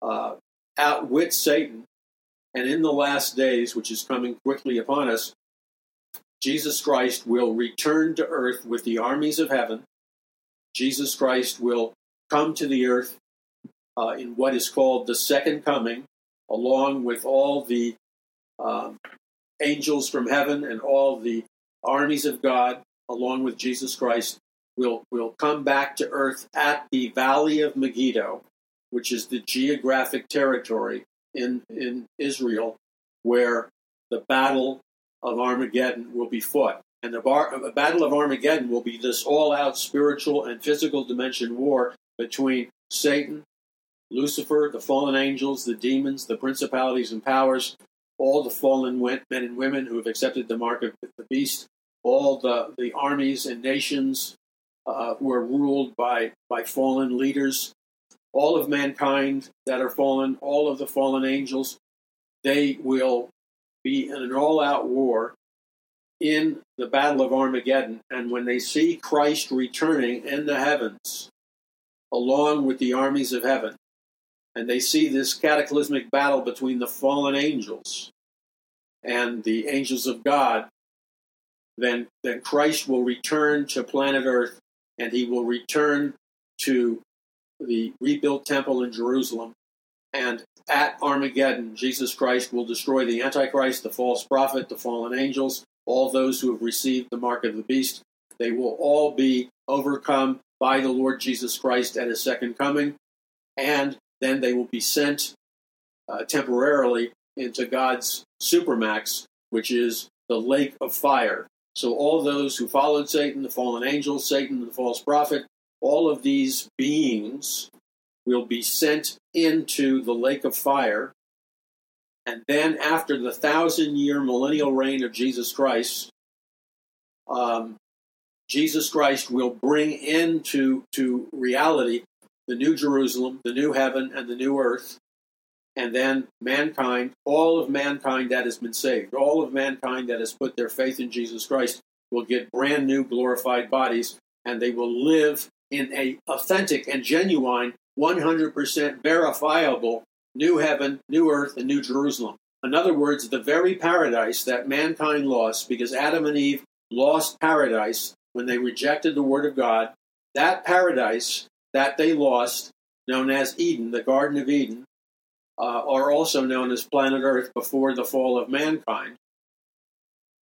uh, outwit Satan. And in the last days, which is coming quickly upon us, Jesus Christ will return to earth with the armies of heaven. Jesus Christ will come to the earth uh, in what is called the second coming, along with all the um, angels from heaven and all the armies of God, along with Jesus Christ, will, will come back to earth at the Valley of Megiddo, which is the geographic territory in, in Israel where the Battle of Armageddon will be fought. And the, bar, Battle of Armageddon will be this all out spiritual and physical dimension war between Satan, Lucifer, the fallen angels, the demons, the principalities and powers, all the fallen men and women who have accepted the mark of the beast, all the, the armies and nations uh, who are ruled by, by fallen leaders, all of mankind that are fallen, all of the fallen angels, they will be in an all out war in the Battle of Armageddon. And when they see Christ returning in the heavens, along with the armies of heaven, and they see this cataclysmic battle between the fallen angels and the angels of God, then, then Christ will return to planet Earth and he will return to the rebuilt temple in Jerusalem. And at Armageddon, Jesus Christ will destroy the Antichrist, the false prophet, the fallen angels, all those who have received the mark of the beast. They will all be overcome by the Lord Jesus Christ at his second coming. And then they will be sent uh, temporarily into God's supermax, which is the lake of fire. So, all those who followed Satan, the fallen angels, Satan, the false prophet, all of these beings will be sent into the lake of fire. And then, after the thousand year millennial reign of Jesus Christ, um, Jesus Christ will bring into to reality the new Jerusalem, the new heaven, and the new earth. And then mankind, all of mankind that has been saved, all of mankind that has put their faith in Jesus Christ, will get brand new glorified bodies, and they will live in a authentic and genuine, 100% verifiable new heaven, new earth, and new Jerusalem. In other words, the very paradise that mankind lost because Adam and Eve lost paradise when they rejected the Word of God, that paradise that they lost, known as Eden, the Garden of Eden, uh, are also known as planet Earth before the fall of mankind.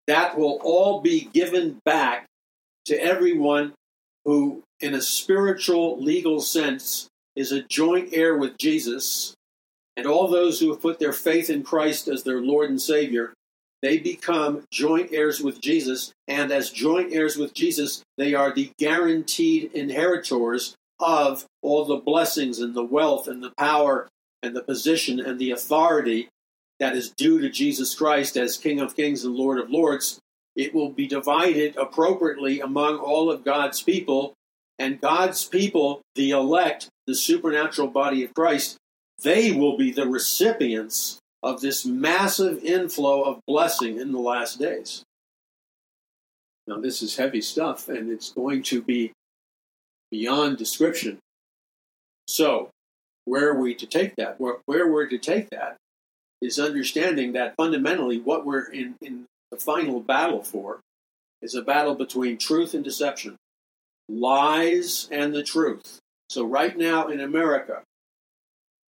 That will all be given back to everyone who, in a spiritual, legal sense, is a joint heir with Jesus, and all those who have put their faith in Christ as their Lord and Savior they become joint heirs with Jesus, and as joint heirs with Jesus, they are the guaranteed inheritors of all the blessings and the wealth and the power and the position and the authority that is due to Jesus Christ as King of Kings and Lord of Lords. It will be divided appropriately among all of God's people, and God's people, the elect, the supernatural body of Christ, they will be the recipients of this massive inflow of blessing in the last days. Now, this is heavy stuff, and it's going to be beyond description. So, where are we to take that? Where, where we're to take that is understanding that fundamentally what we're in, in the final battle for is a battle between truth and deception, lies and the truth. So, right now in America,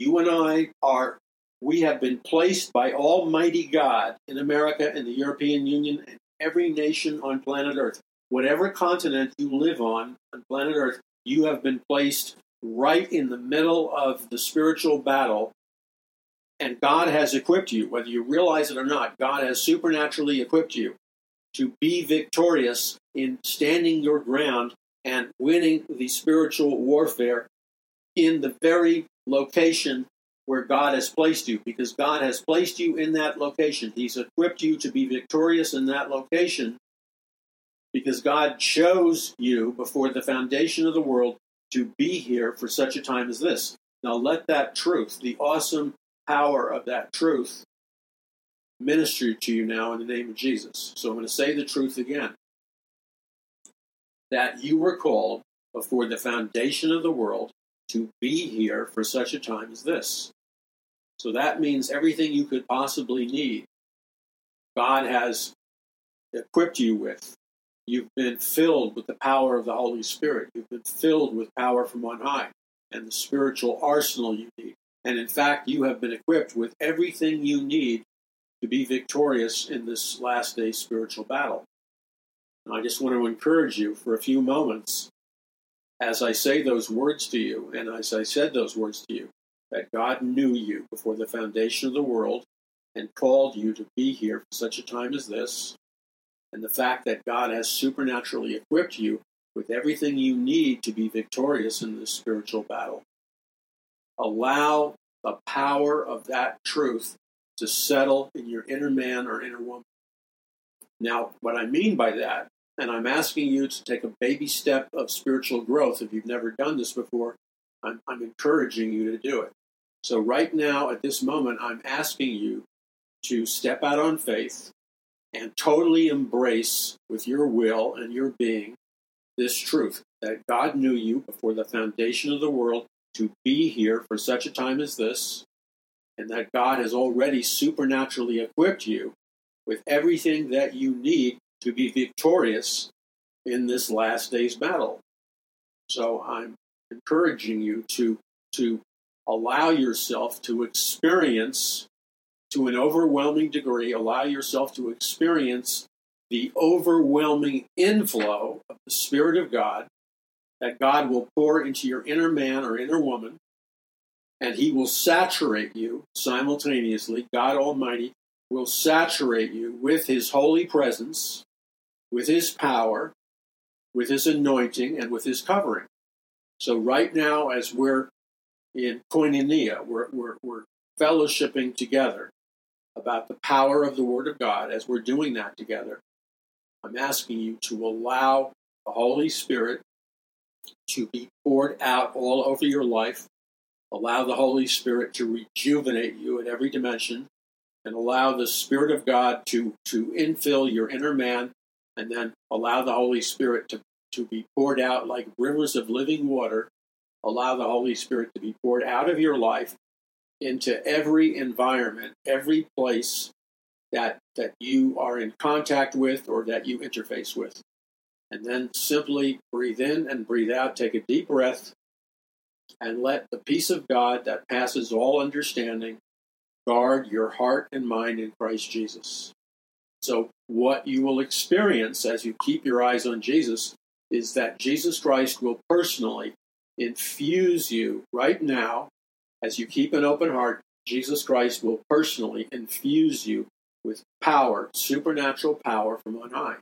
you and I are we have been placed by Almighty God in America and the European Union and every nation on planet Earth. Whatever continent you live on on planet Earth, you have been placed right in the middle of the spiritual battle. And God has equipped you, whether you realize it or not, God has supernaturally equipped you to be victorious in standing your ground and winning the spiritual warfare in the very location where God has placed you because God has placed you in that location. He's equipped you to be victorious in that location because God chose you before the foundation of the world to be here for such a time as this. Now let that truth, the awesome power of that truth, minister to you now in the name of Jesus. So I'm going to say the truth again. That you were called before the foundation of the world to be here for such a time as this. So that means everything you could possibly need, God has equipped you with. You've been filled with the power of the Holy Spirit. You've been filled with power from on high and the spiritual arsenal you need. And in fact, you have been equipped with everything you need to be victorious in this last day spiritual battle. And I just want to encourage you for a few moments as I say those words to you, and as I said those words to you, that God knew you before the foundation of the world and called you to be here for such a time as this, and the fact that God has supernaturally equipped you with everything you need to be victorious in this spiritual battle. Allow the power of that truth to settle in your inner man or inner woman. Now, what I mean by that and I'm asking you to take a baby step of spiritual growth. If you've never done this before, I'm, I'm encouraging you to do it. So, right now, at this moment, I'm asking you to step out on faith and totally embrace with your will and your being this truth that God knew you before the foundation of the world to be here for such a time as this, and that God has already supernaturally equipped you with everything that you need to be victorious in this last day's battle. So I'm encouraging you to, to allow yourself to experience to an overwhelming degree, allow yourself to experience the overwhelming inflow of the Spirit of God that God will pour into your inner man or inner woman, and He will saturate you simultaneously. God Almighty will saturate you with His holy presence, with His power, with His anointing, and with His covering. So, right now, as we're in koinonia, we're, we're, we're fellowshipping together about the power of the Word of God, as we're doing that together, I'm asking you to allow the Holy Spirit to be poured out all over your life. Allow the Holy Spirit to rejuvenate you in every dimension, and allow the Spirit of God to, to infill your inner man, and then allow the Holy Spirit to, to be poured out like rivers of living water. Allow the Holy Spirit to be poured out of your life into every environment, every place that that you are in contact with or that you interface with. And then simply breathe in and breathe out, take a deep breath, and let the peace of God that passes all understanding guard your heart and mind in Christ Jesus. So, what you will experience as you keep your eyes on Jesus is that Jesus Christ will personally infuse you right now as you keep an open heart, Jesus Christ will personally infuse you with power, supernatural power from on high.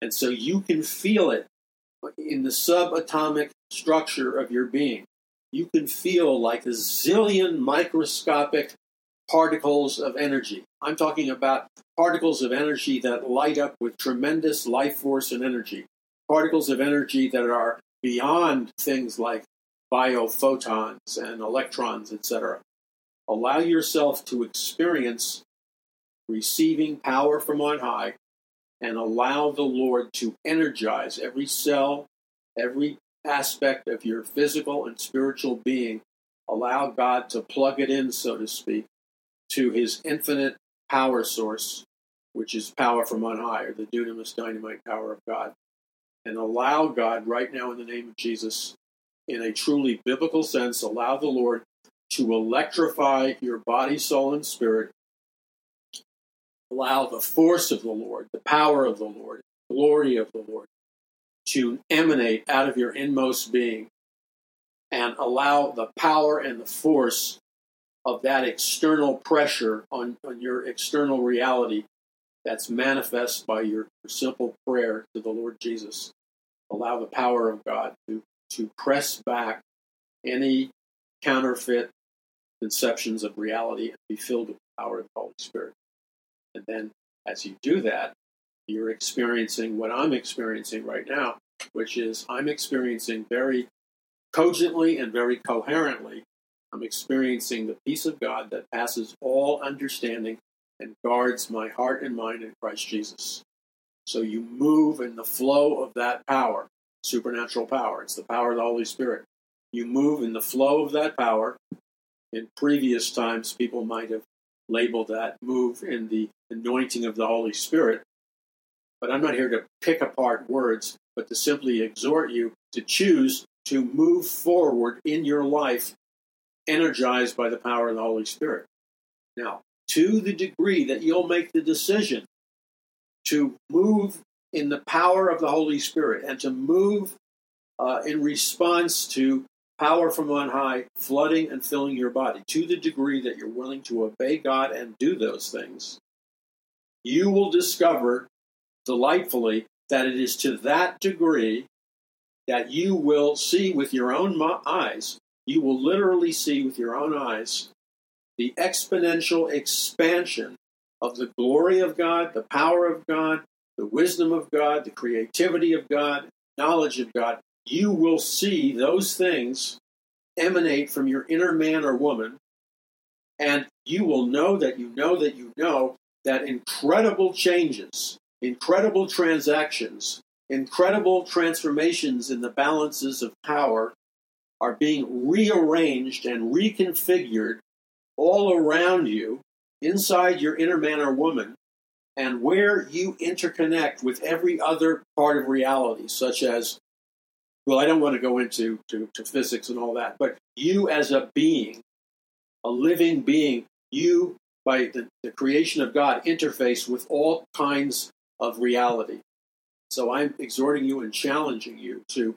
And so you can feel it in the subatomic structure of your being. You can feel like a zillion microscopic particles of energy. I'm talking about particles of energy that light up with tremendous life force and energy. Particles of energy that are beyond things like biophotons and electrons, etc. Allow yourself to experience receiving power from on high and allow the Lord to energize every cell, every aspect of your physical and spiritual being. Allow God to plug it in, so to speak, to his infinite power source, which is power from on high, or the dunamis dynamite power of God. And allow God right now in the name of Jesus in a truly biblical sense, allow the Lord to electrify your body, soul, and spirit. Allow the force of the Lord, the power of the Lord, the glory of the Lord to emanate out of your inmost being and allow the power and the force of that external pressure on, on your external reality that's manifest by your simple prayer to the Lord Jesus. Allow the power of God to to press back any counterfeit conceptions of reality and be filled with the power of the Holy Spirit. And then as you do that, you're experiencing what I'm experiencing right now, which is I'm experiencing very cogently and very coherently. I'm experiencing the peace of God that passes all understanding and guards my heart and mind in Christ Jesus. So you move in the flow of that power supernatural power. It's the power of the Holy Spirit. You move in the flow of that power. In previous times, people might have labeled that move in the anointing of the Holy Spirit. But I'm not here to pick apart words, but to simply exhort you to choose to move forward in your life energized by the power of the Holy Spirit. Now, to the degree that you'll make the decision to move in the power of the Holy Spirit and to move uh, in response to power from on high flooding and filling your body to the degree that you're willing to obey God and do those things, you will discover delightfully that it is to that degree that you will see with your own eyes, you will literally see with your own eyes the exponential expansion of the glory of God, the power of God, the wisdom of God, the creativity of God, knowledge of God, you will see those things emanate from your inner man or woman. And you will know that you know that you know that incredible changes, incredible transactions, incredible transformations in the balances of power are being rearranged and reconfigured all around you, inside your inner man or woman, and where you interconnect with every other part of reality, such as, well, I don't want to go into to, to physics and all that, but you as a being, a living being, you, by the, the creation of God, interface with all kinds of reality. So I'm exhorting you and challenging you to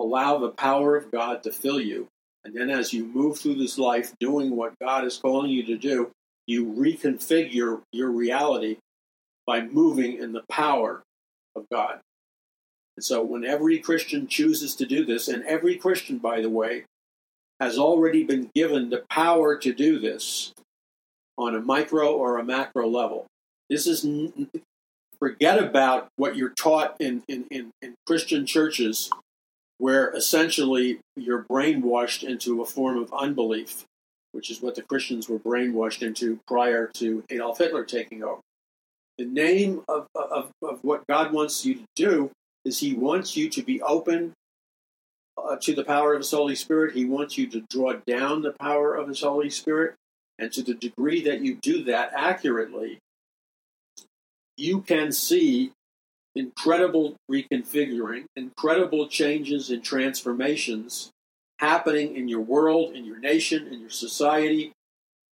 allow the power of God to fill you. And then as you move through this life doing what God is calling you to do, you reconfigure your reality by moving in the power of God. And so when every Christian chooses to do this, and every Christian, by the way, has already been given the power to do this on a micro or a macro level. This is forget about what you're taught in, in, in, in Christian churches where essentially you're brainwashed into a form of unbelief, which is what the Christians were brainwashed into prior to Adolf Hitler taking over. The name of, of, of what God wants you to do is He wants you to be open uh, to the power of His Holy Spirit. He wants you to draw down the power of His Holy Spirit. And to the degree that you do that accurately, you can see incredible reconfiguring, incredible changes and transformations happening in your world, in your nation, in your society.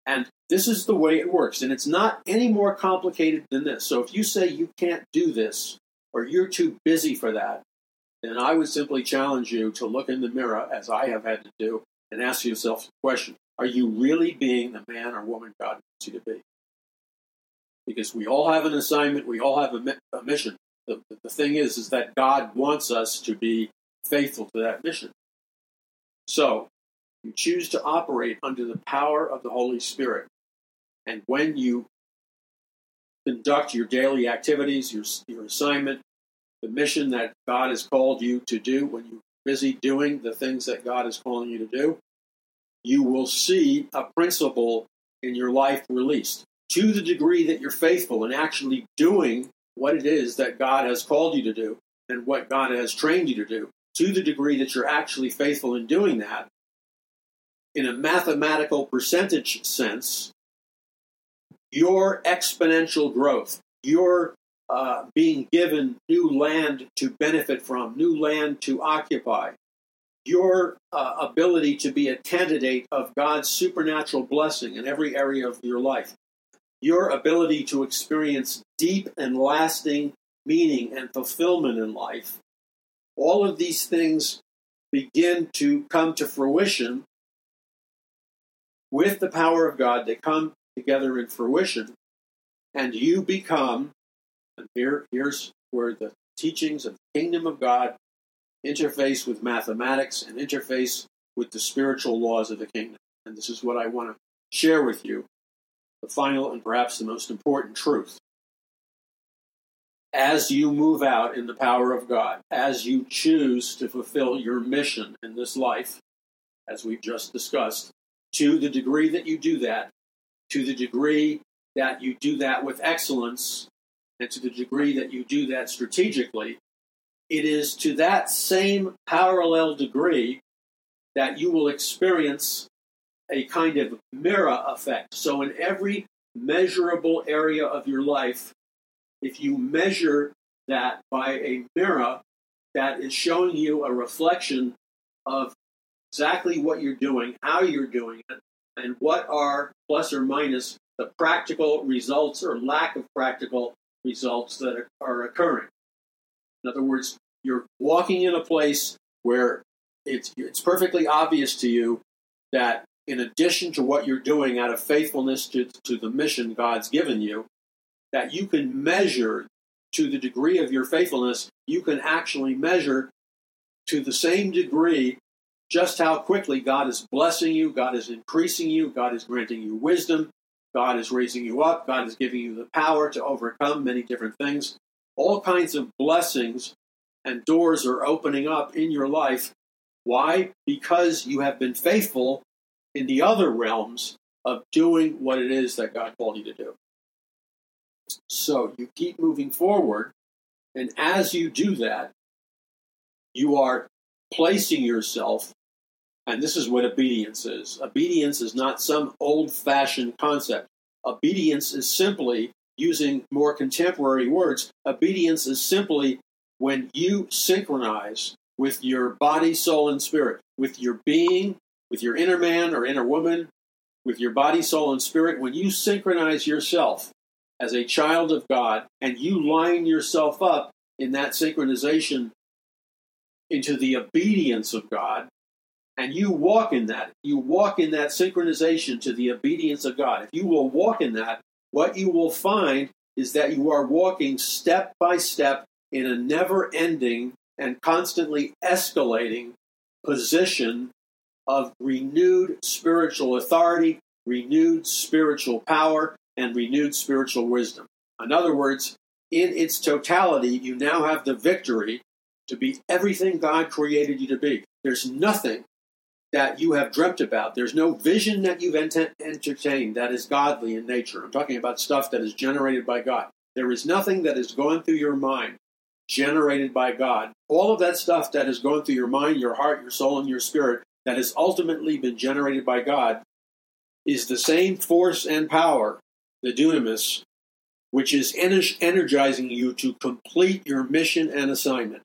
And this is the way it works. And it's not any more complicated than this. So if you say you can't do this or you're too busy for that, then I would simply challenge you to look in the mirror, as I have had to do, and ask yourself the question Are you really being the man or woman God wants you to be? Because we all have an assignment, we all have a, a mission the, the thing is, is that God wants us to be faithful to that mission. So, you choose to operate under the power of the Holy Spirit. And when you conduct your daily activities, your, your assignment, the mission that God has called you to do, when you're busy doing the things that God is calling you to do, you will see a principle in your life released. To the degree that you're faithful in actually doing what it is that God has called you to do and what God has trained you to do, to the degree that you're actually faithful in doing that, in a mathematical percentage sense, your exponential growth, your uh, being given new land to benefit from, new land to occupy, your uh, ability to be a candidate of God's supernatural blessing in every area of your life, your ability to experience deep and lasting meaning and fulfillment in life, all of these things begin to come to fruition with the power of God. They come together in fruition, and you become, and here, here's where the teachings of the kingdom of God interface with mathematics and interface with the spiritual laws of the kingdom. And this is what I want to share with you the final and perhaps the most important truth. As you move out in the power of God, as you choose to fulfill your mission in this life, as we've just discussed, to the degree that you do that, to the degree that you do that with excellence, and to the degree that you do that strategically, it is to that same parallel degree that you will experience a kind of mirror effect. So, in every measurable area of your life, if you measure that by a mirror that is showing you a reflection of exactly what you're doing, how you're doing it, and what are plus or minus the practical results or lack of practical results that are occurring. In other words, you're walking in a place where it's, it's perfectly obvious to you that in addition to what you're doing out of faithfulness to, to the mission God's given you, that you can measure to the degree of your faithfulness, you can actually measure to the same degree just how quickly God is blessing you, God is increasing you, God is granting you wisdom, God is raising you up, God is giving you the power to overcome many different things. All kinds of blessings and doors are opening up in your life. Why? Because you have been faithful in the other realms of doing what it is that God called you to do. So you keep moving forward, and as you do that, you are placing yourself, and this is what obedience is. Obedience is not some old fashioned concept. Obedience is simply, using more contemporary words, obedience is simply when you synchronize with your body, soul, and spirit, with your being, with your inner man or inner woman, with your body, soul, and spirit, when you synchronize yourself as a child of God and you line yourself up in that synchronization into the obedience of God, and you walk in that, you walk in that synchronization to the obedience of God. If you will walk in that, what you will find is that you are walking step by step in a never ending and constantly escalating position of renewed spiritual authority, renewed spiritual power, and renewed spiritual wisdom. In other words, in its totality, you now have the victory to be everything God created you to be. There's nothing that you have dreamt about. There's no vision that you've ent- entertained that is godly in nature. I'm talking about stuff that is generated by God. There is nothing that is going through your mind generated by God. All of that stuff that is going through your mind, your heart, your soul, and your spirit that has ultimately been generated by God is the same force and power, the dunamis, which is energizing you to complete your mission and assignment.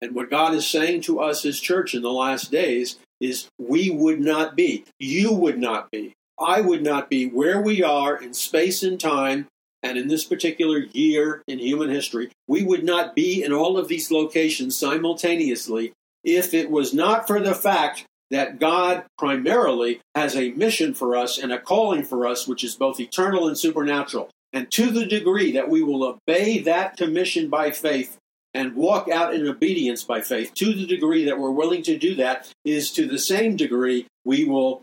And what God is saying to us as church in the last days is we would not be, you would not be, I would not be where we are in space and time and in this particular year in human history. We would not be in all of these locations simultaneously if it was not for the fact that God primarily has a mission for us and a calling for us, which is both eternal and supernatural. And to the degree that we will obey that commission by faith and walk out in obedience by faith, to the degree that we're willing to do that, is to the same degree we will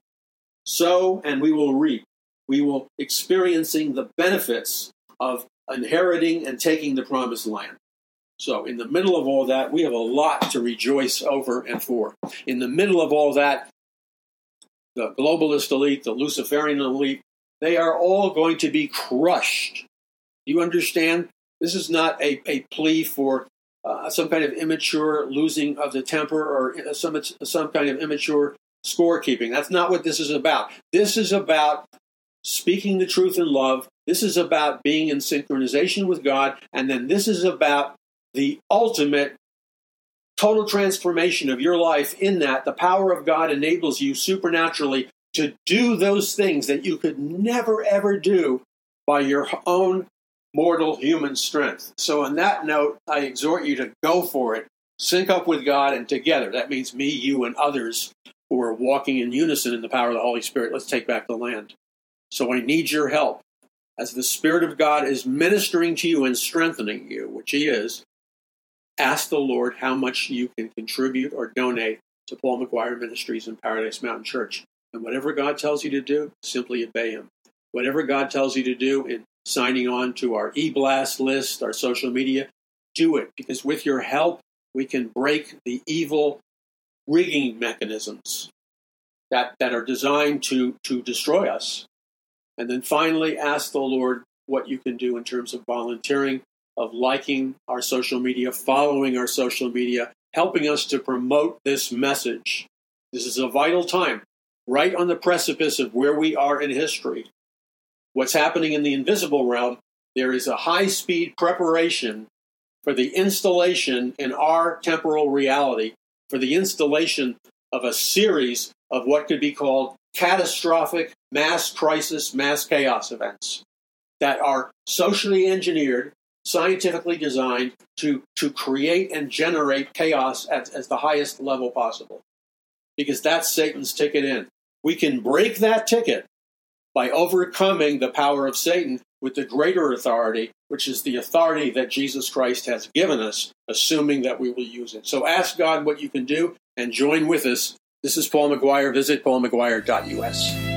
sow and we will reap. We will experiencing the benefits of inheriting and taking the promised land. So, in the middle of all that, we have a lot to rejoice over and for. In the middle of all that, the globalist elite, the Luciferian elite, they are all going to be crushed. You understand? This is not a, a plea for uh, some kind of immature losing of the temper or some, some kind of immature scorekeeping. That's not what this is about. This is about speaking the truth in love. This is about being in synchronization with God. And then this is about the ultimate total transformation of your life in that the power of God enables you supernaturally to do those things that you could never ever do by your own mortal human strength. So, on that note, I exhort you to go for it, sync up with God, and together. That means me, you, and others who are walking in unison in the power of the Holy Spirit. Let's take back the land. So, I need your help. As the Spirit of God is ministering to you and strengthening you, which He is, ask the Lord how much you can contribute or donate to Paul McGuire Ministries and Paradise Mountain Church. And whatever God tells you to do, simply obey Him. Whatever God tells you to do in signing on to our e blast list, our social media, do it because with your help, we can break the evil rigging mechanisms that, that are designed to, to destroy us. And then finally, ask the Lord what you can do in terms of volunteering of liking our social media, following our social media, helping us to promote this message. This is a vital time, right on the precipice of where we are in history. What's happening in the invisible realm, there is a high speed preparation for the installation in our temporal reality, for the installation of a series of what could be called catastrophic mass crisis, mass chaos events that are socially engineered scientifically designed to, to create and generate chaos at, at the highest level possible. Because that's Satan's ticket in. We can break that ticket by overcoming the power of Satan with the greater authority, which is the authority that Jesus Christ has given us, assuming that we will use it. So ask God what you can do and join with us. This is Paul McGuire. Visit paulmcguire.us.